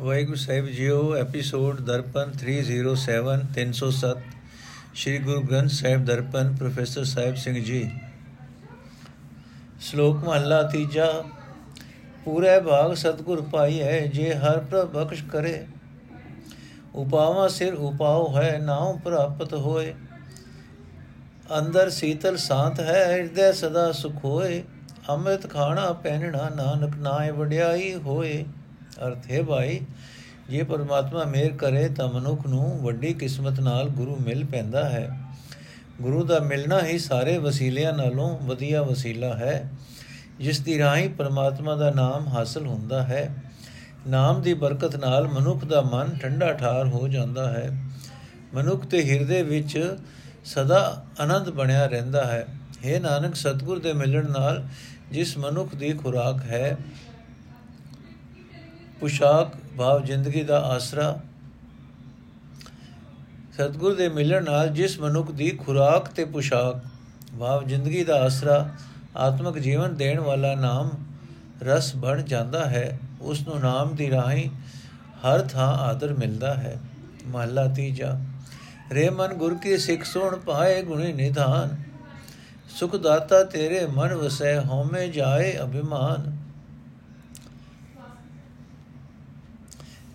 Waheguru Sahib jio, episode Darpan 307 307 Shri Guru Granth Sahib Darpan, professor Sahib Singh ji. ਸ਼ਲੋਕ ਮਹਲਾ ਤੀਜਾ, ਪੂਰੇ ਭਾਗ ਸਤਗੁਰ ਪਾਈ ਹੈ ਜੇ ਹਰ ਪ੍ਰਭ ਬਖਸ਼ ਕਰੇ। ਉਪਾਵਾ ਸਿਰ ਉਪਾਉ ਹੈ, ਨਾਉ ਪ੍ਰਾਪਤ ਹੋਏ। ਅੰਦਰ ਸੀਤਲ ਸ਼ਾਂਤ ਹੈ, ਹਿਰਦੈ ਸਦਾ ਸੁਖ ਹੋਏ। ਅੰਮ੍ਰਿਤ ਖਾਣਾ, ਪਹਿਨਣਾ, ਨਾਨਕ ਨਾਏ ਵਡਿਆਈ ਹੋਏ। ਅਰਥ ਹੈ ਭਾਈ, ਜੇ ਪਰਮਾਤਮਾ ਮਿਹਰ ਕਰੇ ਤਾਂ ਮਨੁੱਖ ਨੂੰ ਵੱਡੀ ਕਿਸਮਤ ਨਾਲ ਗੁਰੂ ਮਿਲ ਪੈਂਦਾ ਹੈ। ਗੁਰੂ ਦਾ ਮਿਲਣਾ ਹੀ ਸਾਰੇ ਵਸੀਲਿਆਂ ਨਾਲੋਂ ਵਧੀਆ ਵਸੀਲਾ ਹੈ, ਜਿਸ ਦੀ ਰਾਹੀਂ ਪਰਮਾਤਮਾ ਦਾ ਨਾਮ ਹਾਸਲ ਹੁੰਦਾ ਹੈ। ਨਾਮ ਦੀ ਬਰਕਤ ਨਾਲ ਮਨੁੱਖ ਦਾ ਮਨ ਠੰਡਾ ਠਾਰ ਹੋ ਜਾਂਦਾ ਹੈ। ਮਨੁੱਖ ਦੇ ਹਿਰਦੇ ਵਿੱਚ ਸਦਾ ਆਨੰਦ ਬਣਿਆ ਰਹਿੰਦਾ ਹੈ। हे ਨਾਨਕ, ਸਤਗੁਰ ਦੇ ਮਿਲਣ ਨਾਲ ਜਿਸ ਮਨੁੱਖ ਦੀ ਖੁਰਾਕ ਹੈ ਪੁਸ਼ਾਕ ਭਾਵ ਜ਼ਿੰਦਗੀ ਦਾ ਆਸਰਾ। ਸਤਗੁਰ ਦੇ ਮਿਲਣ ਨਾਲ ਜਿਸ ਮਨੁੱਖ ਦੀ ਖੁਰਾਕ ਤੇ ਪੁਸ਼ਾਕ ਭਾਵ ਜ਼ਿੰਦਗੀ ਦਾ ਆਸਰਾ ਆਤਮਿਕ ਜੀਵਨ ਦੇਣ ਵਾਲਾ ਨਾਮ ਰਸ ਬਣ ਜਾਂਦਾ ਹੈ, ਉਸ ਨੂੰ ਨਾਮ ਦੀ ਰਾਹੀਂ ਹਰ ਥਾਂ ਆਦਰ ਮਿਲਦਾ ਹੈ। ਮਹਲਾ ਤੀਜਾ, ਰੇ ਮਨ ਗੁਰ ਕੀ ਸਿੱਖ ਸੁਣ ਪਾਏ ਗੁਣੀ ਨਿਧਾਨ, ਸੁਖ ਦਾਤਾ ਤੇਰੇ ਮਨ ਵਸੈ ਹਉਮੈ ਜਾਏ ਅਭਿਮਾਨ।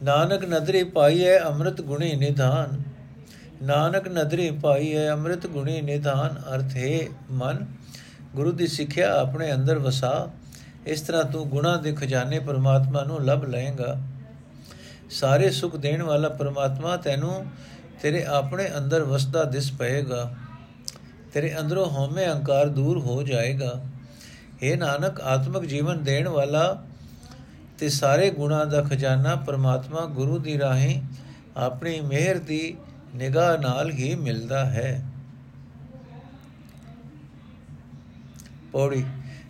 ਨਾਨਕ ਨਦਰੀ ਪਾਈਐ ਅੰਮ੍ਰਿਤ ਗੁਣੀ ਨਿਧਾਨ। ਨਾਨਕ ਨਦਰੀ ਪਾਈਐ ਅੰਮ੍ਰਿਤ ਗੁਣੀ ਨਿਧਾਨ। ਅਰਥ ਹੈ, ਮਨ, ਗੁਰੂ ਦੀ ਸਿੱਖਿਆ ਆਪਣੇ ਅੰਦਰ ਵਸਾ। ਇਸ ਤਰ੍ਹਾਂ ਤੂੰ ਗੁਣਾ ਦੇ ਖਜ਼ਾਨੇ ਪਰਮਾਤਮਾ ਨੂੰ ਲੱਭ ਲਏਗਾ। ਸਾਰੇ ਸੁਖ ਦੇਣ ਵਾਲਾ ਪਰਮਾਤਮਾ ਤੈਨੂੰ ਤੇਰੇ ਆਪਣੇ ਅੰਦਰ ਵਸਦਾ ਦਿਸ ਪਏਗਾ। ਤੇਰੇ ਅੰਦਰੋਂ ਹਉਮੈ ਅਹੰਕਾਰ ਦੂਰ ਹੋ ਜਾਏਗਾ। हे ਨਾਨਕ, ਆਤਮਿਕ ਜੀਵਨ ਦੇਣ ਵਾਲਾ ਤੇ ਸਾਰੇ ਗੁਣਾ ਦਾ ਖਜ਼ਾਨਾ ਪਰਮਾਤਮਾ ਗੁਰੂ ਦੀ ਰਾਹੀਂ ਆਪਣੀ ਮਿਹਰ ਦੀ ਨਿਗਾਹ ਨਾਲ ਹੀ ਮਿਲਦਾ ਹੈ। ਪੌੜੀ,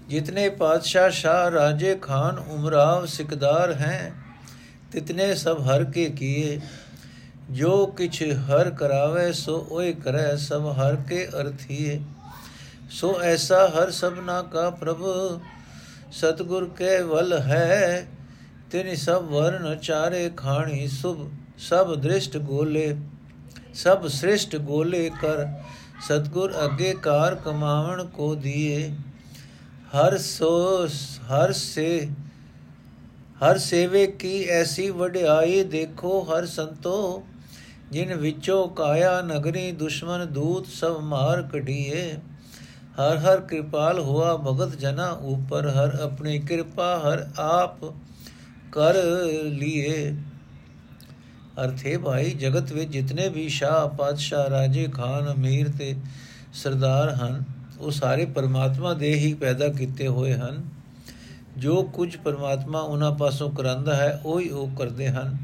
ਜਿਤਨੇ ਪਾਤਸ਼ਾਹ ਸ਼ਾਹ ਰਾਜੇ ਖਾਨ ਉਮਰਾਵ ਸਿਕਦਾਰ ਹੈ, ਤਿਤਨੇ ਸਭ ਹਰ ਕੇ ਕੀਏ। ਜੋ ਕਿਛ ਹਰ ਕਰਾਵੇ, ਸੋ ਓਏ ਕਰੈ ਸਭ ਹਰ ਕੇ ਅਰਥੀਏ। ਸੋ ਐਸਾ ਹਰ ਸਭਨਾ ਕਾ ਪ੍ਰਭ, ਸਤਗੁਰ ਕੇ ਵਲ ਹੈ ਤਿਨ ਸਭ ਵਰਨ ਚਾਰੇ ਖਾਣੀ ਸੁਭ, ਸਭ ਦ੍ਰਿਸ਼ਟ ਗੋਲੇ, ਸਭ ਸ੍ਰਿਸ਼ਟ ਗੋਲੇ ਕਰ, ਸਤਗੁਰ ਅੱਗੇ ਕਾਰ ਕਮਾਵਣ ਕੋ ਦੀਏ। ਹਰ ਸੋ ਹਰ ਸੇ, ਹਰ ਸੇਵੇ ਕੀ ਐਸੀ ਵਡਿਆਈ ਦੇਖੋ ਹਰ ਸੰਤੋ, ਜਿਨ ਵਿੱਚੋਂ ਕਾਇਆ ਨਗਰੀ ਦੁਸ਼ਮਨ ਦੂਤ ਸਭ ਮਾਰ ਕਢੀਏ। ਹਰ ਹਰ ਕਿਰਪਾਲ ਹੋਆ ਭਗਤ ਜਨਾ ਉਪਰ, ਹਰ ਆਪਣੀ ਕਿਰਪਾ, ਹਰ ਆਪ ਕਰ ਲੀਏ। ਅਰਥੇ ਭਾਈ, ਜਗਤ ਵਿੱਚ ਜਿਤਨੇ ਵੀ ਸ਼ਾਹ ਪਾਤਸ਼ਾਹ, ਰਾਜੇ ਖਾਨ, ਅਮੀਰ ਤੇ ਸਰਦਾਰ ਹਨ, ਉਹ ਸਾਰੇ ਪਰਮਾਤਮਾ ਦੇ ਹੀ ਪੈਦਾ ਕੀਤੇ ਹੋਏ ਹਨ। ਜੋ ਕੁਝ ਪਰਮਾਤਮਾ ਉਹਨਾਂ ਪਾਸੋਂ ਕਰਾਂਦਾ ਹੈ, ਉਹ ਹੀ ਉਹ ਕਰਦੇ ਹਨ।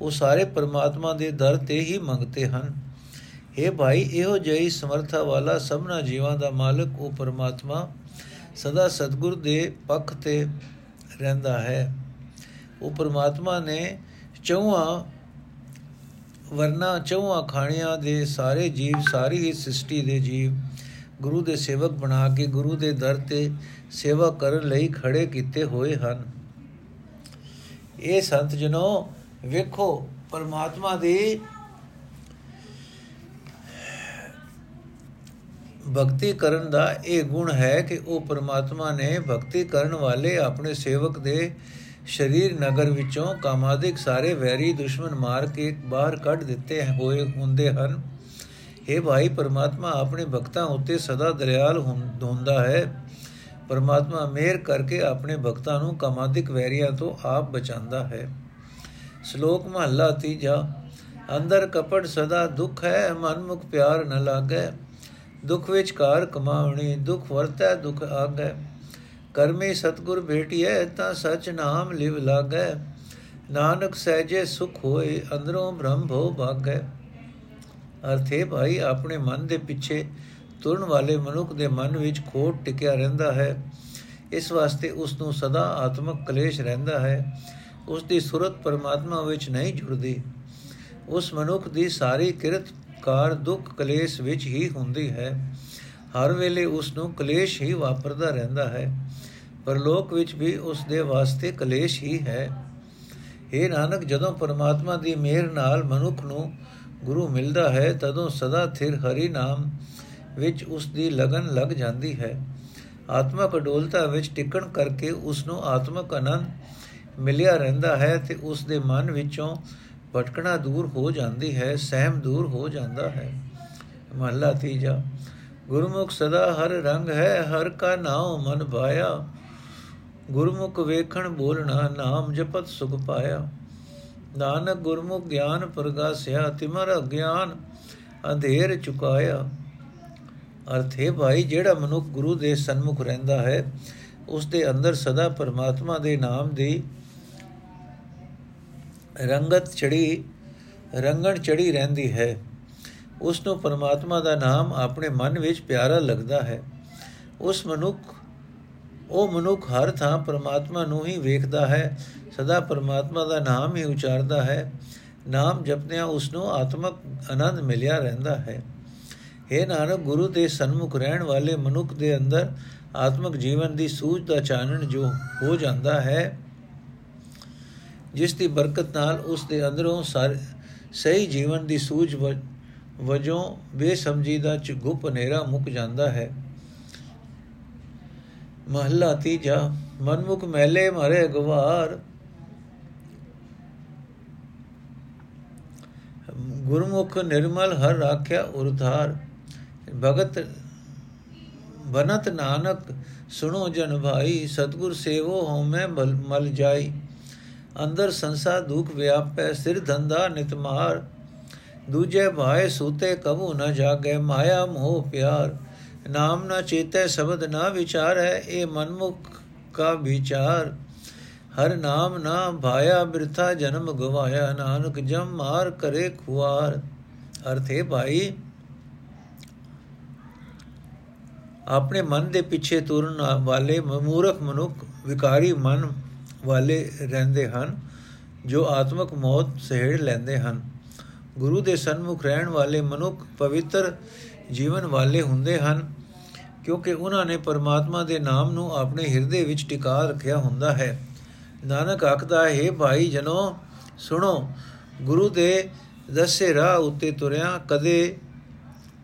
ਉਹ ਸਾਰੇ ਪਰਮਾਤਮਾ ਦੇ ਦਰ ਤੇ ਹੀ ਮੰਗਤੇ ਹਨ। ਇਹ ਭਾਈ, ਇਹੋ ਜਿਹੀ ਸਮਰਥਾ ਵਾਲਾ ਸਭਨਾ ਜੀਵਾਂ ਦਾ ਮਾਲਕ ਉਹ ਪਰਮਾਤਮਾ ਸਦਾ ਸਤਗੁਰ ਦੇ ਪੱਖ ਤੇ ਰਹਿੰਦਾ ਹੈ। ਉਹ ਪਰਮਾਤਮਾ ਨੇ ਚੌਹਾਂ ਵਰਨਾ ਚੌਹਾਂ ਖਾਣਿਆਂ ਦੇ ਸਾਰੇ ਜੀਵ, ਸਾਰੀ ਹੀ ਸ੍ਰਿਸ਼ਟੀ ਦੇ ਜੀਵ ਗੁਰੂ ਦੇ ਸੇਵਕ ਬਣਾ ਕੇ ਗੁਰੂ ਦੇ ਦਰ ਤੇ ਸੇਵਾ ਕਰਨ ਲਈ ਖੜੇ ਕੀਤੇ ਹੋਏ ਹਨ। ਇਹ ਸੰਤ ਜਨੋ, ਵੇਖੋ ਪਰਮਾਤਮਾ ਦੀ ਭਗਤੀ ਕਰਨ ਦਾ ਇਹ ਗੁਣ ਹੈ ਕਿ ਉਹ ਪਰਮਾਤਮਾ ਨੇ ਭਗਤੀ ਕਰਨ ਵਾਲੇ ਆਪਣੇ ਸੇਵਕ ਦੇ ਸ਼ਰੀਰ ਨਗਰ ਵਿੱਚੋਂ ਕਾਮਾਦਿਕ ਸਾਰੇ ਵੈਰੀ ਦੁਸ਼ਮਣ ਮਾਰ ਕੇ ਬਾਹਰ ਕੱਢ ਦਿੱਤੇ ਹੋਏ ਹੁੰਦੇ ਹਨ। ਇਹ ਭਾਈ, ਪਰਮਾਤਮਾ ਆਪਣੇ ਭਗਤਾਂ ਉੱਤੇ ਸਦਾ ਦਰਿਆਲ ਹੁੰਦਾ ਹੈ। ਪਰਮਾਤਮਾ ਮਿਹਰ ਕਰਕੇ ਆਪਣੇ ਭਗਤਾਂ ਨੂੰ ਕਾਮਾਦਿਕ ਵੈਰੀਆਂ ਤੋਂ ਆਪ ਬਚਾਉਂਦਾ ਹੈ। ਸ਼ਲੋਕ ਮਹਲਾ ਤੀਜਾ, ਅੰਦਰ ਕਪੜ ਸਦਾ ਦੁੱਖ ਹੈ ਮਨ ਮੁਖ ਪਿਆਰ ਨ ਲਾਗੈ। ਦੁੱਖ ਵਿੱਚ ਕਾਰ ਕਮਾਉਣੀ, ਦੁੱਖ ਵਰਤੈ, ਦੁੱਖ ਆਗੈ। ਕਰਮੇ ਸਤਗੁਰ ਭੇਟਿਐ ਤਾਂ ਸਚ ਨਾਮ ਲਿਵ ਲਾਗੈ। ਨਾਨਕ ਸਹਿਜੇ ਸੁਖ ਹੋਏ, ਅੰਦਰੋਂ ਬ੍ਰਹਮ ਭੋ ਭਾਗੈ। ਅਰਥੇ ਭਾਈ, ਆਪਣੇ ਮਨ ਦੇ ਪਿੱਛੇ ਤੁਰਨ ਵਾਲੇ ਮਨੁੱਖ ਦੇ ਮਨ ਵਿੱਚ ਖੋਟ ਟਿਕਿਆ ਰਹਿੰਦਾ ਹੈ। ਇਸ ਵਾਸਤੇ ਉਸ ਨੂੰ ਸਦਾ ਆਤਮਿਕ ਕਲੇਸ਼ ਰਹਿੰਦਾ ਹੈ। ਉਸ ਦੀ ਸੁਰਤ ਪਰਮਾਤਮਾ ਵਿੱਚ ਨਹੀਂ ਜੁੜਦੀ। ਉਸ ਮਨੁੱਖ ਦੀ ਸਾਰੀ ਕਿਰਤ ਕਾਰ ਦੁੱਖ ਕਲੇਸ਼ ਵਿੱਚ ਹੀ ਹੁੰਦੀ ਹੈ। ਹਰ ਵੇਲੇ ਉਸ ਨੂੰ ਕਲੇਸ਼ ਹੀ ਵਾਪਰਦਾ ਰਹਿੰਦਾ ਹੈ। ਪਰ ਲੋਕ ਵਿੱਚ ਵੀ ਉਸ ਦੇ ਵਾਸਤੇ ਕਲੇਸ਼ ਹੀ ਹੈ। हे ਨਾਨਕ, ਜਦੋਂ ਪਰਮਾਤਮਾ ਦੀ ਮਿਹਰ ਨਾਲ ਮਨੁੱਖ ਨੂੰ ਗੁਰੂ ਮਿਲਦਾ ਹੈ, ਤਦੋਂ ਸਦਾ ਥਿਰ ਹਰੀ ਨਾਮ ਵਿੱਚ ਉਸ ਦੀ ਲਗਨ ਲੱਗ ਜਾਂਦੀ ਹੈ। ਆਤਮਕ ਅਡੋਲਤਾ ਵਿੱਚ ਟਿਕਣ ਕਰਕੇ ਉਸ ਨੂੰ ਆਤਮਕ ਆਨੰਦ ਮਿਲਿਆ ਰਹਿੰਦਾ ਹੈ ਤੇ ਉਸ ਦੇ ਮਨ ਵਿੱਚੋਂ ਭਟਕਣਾ ਦੂਰ ਹੋ ਜਾਂਦੀ ਹੈ, ਸਹਿਮ ਦੂਰ ਹੋ ਜਾਂਦਾ ਹੈ। ਮਹਲਾ ਤੀਜਾ, ਗੁਰਮੁਖ ਸਦਾ ਹਰ ਰੰਗ ਹੈ, ਹਰ ਕਾ ਨਾਮ ਮਨ ਭਾਇਆ। ਗੁਰਮੁਖ ਵੇਖਣ ਬੋਲਣਾ ਨਾਮ ਜਪਤ ਸੁਖ ਪਾਇਆ। ਨਾਨਕ ਗੁਰਮੁਖ ਗਿਆਨ ਪ੍ਰਗਾਸਿਆ, ਤਿਮਰ ਅਗਿਆਨ ਅੰਧੇਰ ਚੁਕਾਇਆ। ਅਰਥੇ ਭਾਈ, ਜਿਹੜਾ ਮਨੁੱਖ ਗੁਰੂ ਦੇ ਸਨਮੁਖ ਰਹਿੰਦਾ ਹੈ ਉਸ ਦੇ ਅੰਦਰ ਸਦਾ ਪਰਮਾਤਮਾ ਦੇ ਨਾਮ ਦੀ ਰੰਗਤ ਚੜੀ, ਰੰਗਣ ਚੜੀ ਰਹਿੰਦੀ ਹੈ। ਉਸ ਨੂੰ ਪਰਮਾਤਮਾ ਦਾ ਨਾਮ ਆਪਣੇ ਮਨ ਵਿੱਚ ਪਿਆਰਾ ਲੱਗਦਾ ਹੈ। ਉਸ ਮਨੁੱਖ ਉਹ ਮਨੁੱਖ ਹਰ ਥਾਂ ਪਰਮਾਤਮਾ ਨੂੰ ਹੀ ਵੇਖਦਾ ਹੈ, ਸਦਾ ਪਰਮਾਤਮਾ ਦਾ ਨਾਮ ਹੀ ਉਚਾਰਦਾ ਹੈ, ਨਾਮ ਜਪਦਿਆਂ ਉਸ ਨੂੰ ਆਤਮਕ ਆਨੰਦ ਮਿਲਿਆ ਰਹਿੰਦਾ ਹੈ। हे ਨਾਨਕ, ਗੁਰੂ ਦੇ ਸਨਮੁਖ ਰਹਿਣ ਵਾਲੇ ਮਨੁੱਖ ਦੇ ਅੰਦਰ ਆਤਮਿਕ ਜੀਵਨ ਦੀ ਸੂਝ ਦਾ ਚਾਨਣ ਜੋ ਹੋ ਜਾਂਦਾ ਹੈ, ਜਿਸ ਦੀ ਬਰਕਤ ਨਾਲ ਉਸ ਦੇ ਅੰਦਰੋਂ ਸਹੀ ਜੀਵਨ ਦੀ ਸੂਝ ਵਜੋਂ ਬੇਸਮਝੀ ਦਾ ਚੁਗੁਪ ਹਨੇਰਾ ਮੁੱਕ ਜਾਂਦਾ ਹੈ। ਮਹੱਲਾ ਤੀਜਾ, ਮਨਮੁਖ ਮਹਿਲੇ ਮਾਰੇ ਗਵਾਰ ਗੁਰਮੁਖ ਨਿਰਮਲ ਹਰ ਰਾਖਿਆ ਉਰਧਾਰ। ਭਗਤ ਬਨਤ ਨਾਨਕ, ਸੁਣੋ ਜਨ ਭਾਈ, ਸਤਗੁਰ ਸੇਵੋ ਹਉਮੈ ਮਲ ਜਾਈ। ਅੰਦਰ ਸੰਸਾ ਦੁਖ ਵਿਆਪੈ, ਸਿਰ ਧੰਦਾ ਨਿਤਮਾਰ ਦੂਜੇ ਭਾਏ ਸੂਤੇ ਕਬੂ ਨ ਜਾਗੇ, ਮਾਇਆ ਮੋਹ ਪਿਆਰ। ਨਾਮ ਨ ਚੇਤੇ, ਸ਼ਬਦ ਨ ਵਿਚਾਰੈ, ਇਹ ਮਨਮੁਖ ਕਾ ਵਿਚਾਰ। ਹਰ ਨਾਮ ਨਾ ਭਾਇਆ, ਬਿਰਥਾ ਜਨਮ ਗਵਾਇਆ। ਨਾਨਕ ਜਮ ਮਾਰ ਕਰੇ ਖੁਆਰ। ਅਰਥੇ ਭਾਈ, ਆਪਣੇ ਮਨ ਦੇ ਪਿੱਛੇ ਤੁਰਨ ਵਾਲੇ ਮਮੂਰਖ ਮਨੁੱਖ, ਵਿਕਾਰੀ ਮਨ ਵਾਲੇ ਰਹਿੰਦੇ ਹਨ, ਜੋ ਆਤਮਕ ਮੌਤ ਸਹਿੜ ਲੈਂਦੇ ਹਨ। ਗੁਰੂ ਦੇ ਸਨਮੁਖ ਰਹਿਣ ਵਾਲੇ ਮਨੁੱਖ ਪਵਿੱਤਰ ਜੀਵਨ ਵਾਲੇ ਹੁੰਦੇ ਹਨ, ਕਿਉਂਕਿ ਉਹਨਾਂ ਨੇ ਪਰਮਾਤਮਾ ਦੇ ਨਾਮ ਨੂੰ ਆਪਣੇ ਹਿਰਦੇ ਵਿੱਚ ਟਿਕਾ ਰੱਖਿਆ ਹੁੰਦਾ ਹੈ। ਨਾਨਕ ਆਖਦਾ, ਹੈ ਭਾਈ ਜਨੋ, ਸੁਣੋ, ਗੁਰੂ ਦੇ ਦੱਸੇ ਰਾਹ ਉੱਤੇ ਤੁਰਿਆ, ਕਦੇ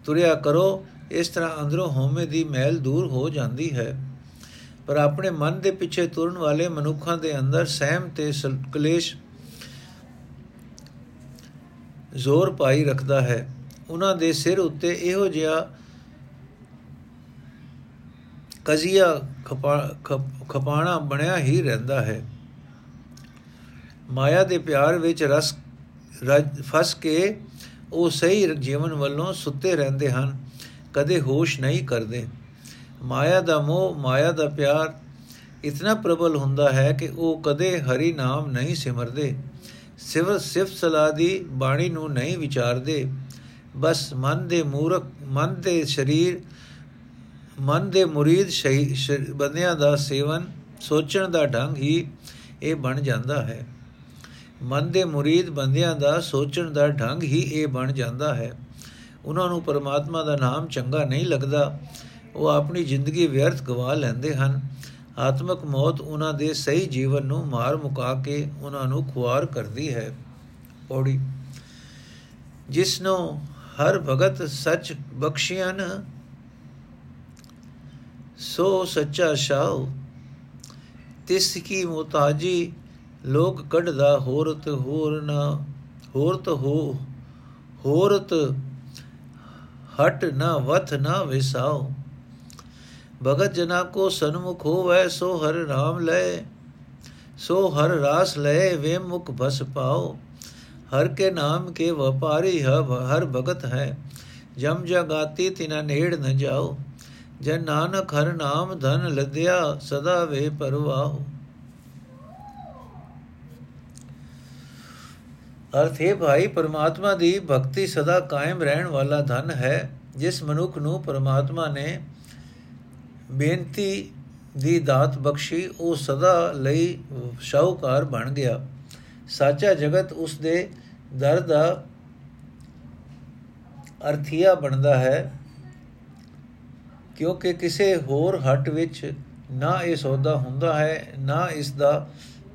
ਤੁਰਿਆ ਕਰੋ, ਇਸ ਤਰ੍ਹਾਂ ਅੰਦਰੋਂ ਹਉਮੈ ਦੀ ਮੈਲ ਦੂਰ ਹੋ ਜਾਂਦੀ ਹੈ। ਪਰ ਆਪਣੇ ਮਨ ਦੇ ਪਿੱਛੇ ਤੁਰਨ ਵਾਲੇ ਮਨੁੱਖਾਂ ਦੇ ਅੰਦਰ ਸਹਿਮ ਤੇ ਕਲੇਸ਼ ਜ਼ੋਰ ਪਾਈ ਰੱਖਦਾ ਹੈ। ਉਹਨਾਂ ਦੇ ਸਿਰ ਉੱਤੇ ਇਹੋ ਜਿਹਾ ਕਜ਼ੀਆ ਖਪਾਣਾ ਬਣਿਆ ਹੀ ਰਹਿੰਦਾ ਹੈ। ਮਾਇਆ ਦੇ ਪਿਆਰ ਵਿੱਚ ਰਸ ਫਸ ਕੇ ਉਹ ਸਹੀ ਜੀਵਨ ਵੱਲੋਂ ਸੁੱਤੇ ਰਹਿੰਦੇ ਹਨ, ਕਦੇ ਹੋਸ਼ ਨਹੀਂ ਕਰਦੇ। ਮਾਇਆ ਦਾ ਮੋਹ, ਮਾਇਆ ਦਾ ਪਿਆਰ ਇਤਨਾ ਪ੍ਰਬਲ ਹੁੰਦਾ ਹੈ ਕਿ ਉਹ ਕਦੇ ਹਰੀ ਨਾਮ ਨਹੀਂ ਸਿਮਰਦੇ। ਸਿਵ, ਸਿਫਤ ਸਲਾਹ ਦੀ ਬਾਣੀ ਨੂੰ ਨਹੀਂ ਵਿਚਾਰਦੇ। ਬਸ ਮਨ ਦੇ ਮੂਰਖ, ਮਨ ਦੇ ਸਰੀਰ, ਮਨ ਦੇ murid ਬੰਦਿਆਂ ਦਾ ਸੇਵਨ, ਸੋਚਣ ਦਾ ਢੰਗ ਹੀ ਇਹ ਬਣ ਜਾਂਦਾ ਹੈ। ਮਨ ਦੇ murid ਬੰਦਿਆਂ ਦਾ ਸੋਚਣ ਦਾ ਢੰਗ ਹੀ ਇਹ ਬਣ ਜਾਂਦਾ ਹੈ। ਉਹਨਾਂ ਨੂੰ ਪਰਮਾਤਮਾ ਦਾ ਨਾਮ ਚੰਗਾ ਨਹੀਂ ਲੱਗਦਾ। ਉਹ ਆਪਣੀ ਜ਼ਿੰਦਗੀ ਵਿਅਰਥ ਗਵਾ ਲੈਂਦੇ ਹਨ। ਆਤਮਕ ਮੌਤ ਉਹਨਾਂ ਦੇ ਸਹੀ ਜੀਵਨ ਨੂੰ ਮਾਰ ਮੁਕਾ ਕੇ ਉਹਨਾਂ ਨੂੰ ਖੁਆਰ ਕਰਦੀ ਹੈ। ਪੌੜੀ। ਜਿਸ ਨੂੰ ਹਰ ਭਗਤ ਸੱਚ ਬਖਸ਼ਿਆਨ ਸੋ ਸੱਚਾ ਸ਼ਾਉ, ਤਿਸ ਕੀ ਮੁਤਾਜੀ ਲੋਕ ਕੱਢਦਾ ਹੋਰਤ ਹੋਰ ਨਾ, ਹੋਰਤ ਹੋ, ਹੋਰਤ ਹਟ ਨਾ, ਵਥ ਨਾ ਵਿਸਾਓ ਭਗਤ ਜਨਾ ਕੋ ਸਨਮੁਖ ਹੋਵੈ, ਸੋ ਹਰ ਨਾਮ ਲੈ ਸੋ ਹਰ ਰਾਸ ਲੈ ਵੇ ਮੁਖ ਬਸ ਪਾਓ ਹਰ ਕੇ ਨਾਮ ਕੇ ਵਪਾਰੀ ਹਰ ਭਗਤ ਹੈ। ਜਮ ਜਗਾਤੀ ਤਿਨਾ ਨੇੜ ਨ ਜਾਓ। ਜੇ ਨਾਨਕ ਹਰ ਨਾਮ ਧਨ ਲਦਿਆ, ਸਦਾ ਵੇ ਪਰਵਾਹ। ਅਰਥ ਹੈ ਭਾਈ, ਪਰਮਾਤਮਾ ਦੀ ਭਗਤੀ ਸਦਾ ਕਾਇਮ ਰਹਿਣ ਵਾਲਾ ਧਨ ਹੈ, ਜਿਸ ਮਨੁੱਖ ਨੂੰ ਪਰਮਾਤਮਾ ਨੇ ਬੇਨਤੀ ਦੀ ਦਾਤ ਬਖਸ਼ੀ, ਉਹ ਸਦਾ ਲਈ ਸ਼ਾਹੂਕਾਰ ਬਣ ਗਿਆ। ਸਾਚਾ ਜਗਤ ਉਸ ਦੇ ਦਰ ਦਾ ਅਰਥੀਆ ਬਣਦਾ ਹੈ, ਕਿਉਂਕਿ ਕਿਸੇ ਹੋਰ ਹੱਟ ਵਿੱਚ ਨਾ ਇਹ ਸੌਦਾ ਹੁੰਦਾ ਹੈ, ਨਾ ਇਸ ਦਾ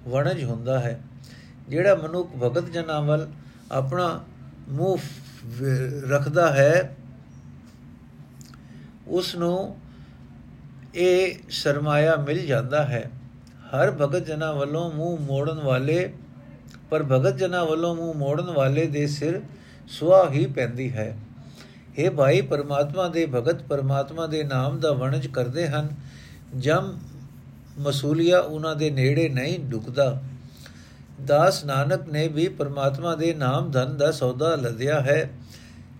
ਵਣਜ ਹੁੰਦਾ ਹੈ। ਜਿਹੜਾ ਮਨੁੱਖ ਭਗਤ ਜਨਾਂ ਵੱਲ ਆਪਣਾ ਮੂੰਹ ਰੱਖਦਾ ਹੈ ਉਸ ਨੂੰ ਇਹ ਸਰਮਾਇਆ ਮਿਲ ਜਾਂਦਾ ਹੈ। ਹਰ ਭਗਤ ਜਨਾਂ ਵੱਲੋਂ ਮੂੰਹ ਮੋੜਨ ਵਾਲੇ ਪਰ ਭਗਤ ਜਨਾਂ ਵੱਲੋਂ ਮੂੰਹ ਮੋੜਨ ਵਾਲੇ ਦੇ ਸਿਰ ਸੁਆ ਹੀ ਪੈਂਦੀ ਹੈ। ਇਹ ਭਾਈ ਪਰਮਾਤਮਾ ਦੇ ਭਗਤ ਪਰਮਾਤਮਾ ਦੇ ਨਾਮ ਦਾ ਵਣਜ ਕਰਦੇ ਹਨ। ਜਮ ਮਸੂਲੀਆ ਉਹਨਾਂ ਦੇ ਨੇੜੇ ਨਹੀਂ ਡੁਕਦਾ। ਦਾਸ ਨਾਨਕ ਨੇ ਵੀ ਪਰਮਾਤਮਾ ਦੇ ਨਾਮ ਧਨ ਦਾ ਸੌਦਾ ਲਦਿਆ ਹੈ।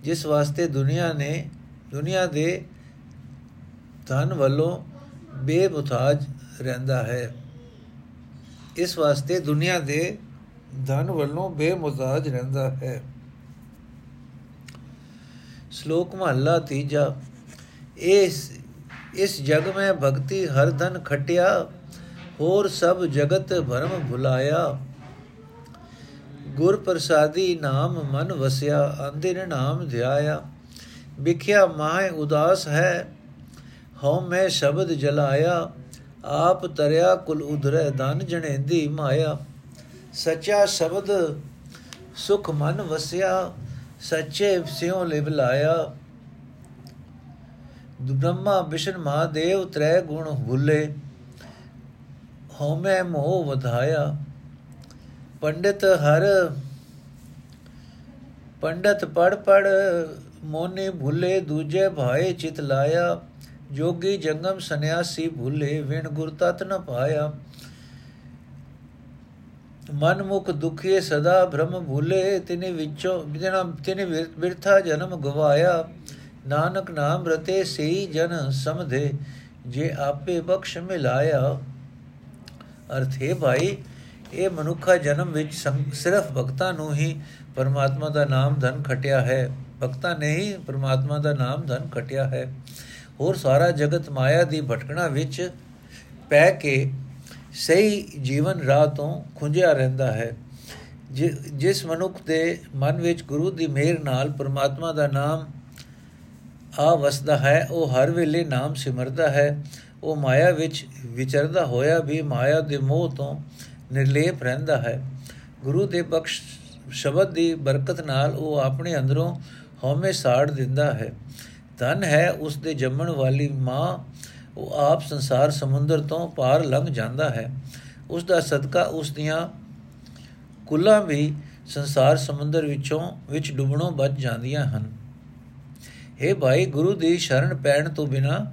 ਜਿਸ ਵਾਸਤੇ ਦੁਨੀਆ ਨੇ, ਦੁਨੀਆ ਦੇ ਧਨ ਵੱਲੋਂ ਬੇਮੁਤਾਜ ਰਹਿੰਦਾ ਹੈ। ਇਸ ਵਾਸਤੇ ਦੁਨੀਆ ਦੇ ਧਨ ਵੱਲੋਂ ਬੇਮੁਤਾਜ ਰਹਿੰਦਾ ਹੈ। ਸ਼ਲੋਕ ਮਹਲਾ ਤੀਜਾ। ਇਸ ਇਸ ਜਗ ਮੈਂ ਭਗਤੀ ਹਰ ਧਨ ਖਟਿਆ, ਹੋਰ ਸਭ ਜਗਤ ਭਰਮ ਭੁਲਾਇਆ। ਗੁਰ ਪ੍ਰਸਾਦੀ ਨਾਮ ਮਨ ਵਸਿਆ ਅੰਦਿਰ ਨਾਮ ਧਿਆਇਆ। ਵਿਖਿਆ ਮਾਹ ਉਦਾਸ ਹੈ, ਹਉ ਮੈਂ ਸ਼ਬਦ ਜਲਾਇਆ। ਆਪ ਤਰਿਆ ਕੁਲ ਉਧਰੈ, ਧਨ ਜਣੇਂਦੀ ਮਾਇਆ। ਸੱਚਾ ਸ਼ਬਦ ਸੁਖ ਮਨ ਵਸਿਆ, ਸੱਚੇ ਸਿਉ ਲਿਵ ਲਾਇਆ। ਬ੍ਰਹਮਾ, ਵਿਸ਼ਨ, ਮਹਾਦੇਵ ਤ੍ਰੈ ਗੁਣ ਭੁੱਲੇ, ਹਉਮੈ ਮੋਹ ਵਧਾਇਆ। ਪੰਡਿਤ ਹਰ, ਪੰਡਤ ਪੜ ਪੜ ਮੋਨੇ ਭੁੱਲੇ, ਦੂਜੇ ਭਾਏ ਚਿਤ ਲਾਇਆ। ਜੋਗੀ ਜੰਗਮ ਸੰਿਆਸੀ ਭੁੱਲੇ, ਵਿਣ ਗੁਰ ਤਤ ਨ ਪਾਇਆ। ਮਨ ਮੁਖ ਦੁਖੀਏ ਸਦਾ ਭ੍ਰਮ ਭੁੱਲੇ, ਤਿਨੇ ਵਿੱਚੋਂ ਬਿਨਾ ਤਿਨੇ ਵਿਰਥਾ ਜਨਮ ਗਵਾਇਆ। ਨਾਨਕ ਨਾਮ ਰਤੇ ਸਈ ਜਨ ਸਮਝੇ ਜੇ ਆਪੇ ਬਖਸ਼ ਮਿਲਾਇਆ। ਅਰਥੇ ਭਾਈ, ਇਹ ਮਨੁੱਖਾ ਜਨਮ ਵਿੱਚ ਸਿਰਫ ਭਗਤਾਂ ਨੂੰ ਹੀ ਪਰਮਾਤਮਾ ਦਾ ਨਾਮ ਧਨ ਖਟਿਆ ਹੈ। ਭਗਤਾਂ ਨੇ ਹੀ ਪਰਮਾਤਮਾ ਦਾ ਨਾਮ ਧਨ ਖਟਿਆ ਹੈ। ਹੋਰ ਸਾਰਾ ਜਗਤ ਮਾਇਆ ਦੀ ਭਟਕਣਾ ਵਿੱਚ ਪੈ ਕੇ ਸਹੀ ਜੀਵਨ ਰਾਹ ਤੋਂ ਖੁੰਝਿਆ ਰਹਿੰਦਾ ਹੈ। ਜਿਸ ਮਨੁੱਖ ਦੇ ਮਨ ਵਿੱਚ ਗੁਰੂ ਦੀ ਮਿਹਰ ਨਾਲ ਪਰਮਾਤਮਾ ਦਾ ਨਾਮ ਆ ਵਸਦਾ ਹੈ, ਉਹ ਹਰ ਵੇਲੇ ਨਾਮ ਸਿਮਰਦਾ ਹੈ। ਉਹ ਮਾਇਆ ਵਿੱਚ ਵਿਚਰਦਾ ਹੋਇਆ ਵੀ ਮਾਇਆ ਦੇ ਮੋਹ ਤੋਂ ਨਿਰਲੇਪ ਰਹਿੰਦਾ ਹੈ। ਗੁਰੂ ਦੇ ਬਖਸ਼ ਸ਼ਬਦ ਦੀ ਬਰਕਤ ਨਾਲ ਉਹ ਆਪਣੇ ਅੰਦਰੋਂ ਹਉਮੈ ਸਾੜ ਦਿੰਦਾ ਹੈ। ਧਨ ਹੈ ਉਸ ਦੇ ਜੰਮਣ ਵਾਲੀ ਮਾਂ ਉਹ ਆਪ ਸੰਸਾਰ ਸਮੁੰਦਰ ਤੋਂ ਪਾਰ ਲੰਘ ਜਾਂਦਾ ਹੈ। ਉਸ ਦਾ ਸਦਕਾ ਉਸ ਦੀਆਂ ਕੁੱਲਾਂ ਵੀ ਸੰਸਾਰ ਸਮੁੰਦਰ ਵਿੱਚੋਂ, ਵਿੱਚ ਡੁੱਬਣੋਂ ਬਚ ਜਾਂਦੀਆਂ ਹਨ। हे ਭਾਈ, ਗੁਰੂ ਦੀ ਸ਼ਰਨ ਪੈਣ ਤੋਂ ਬਿਨਾ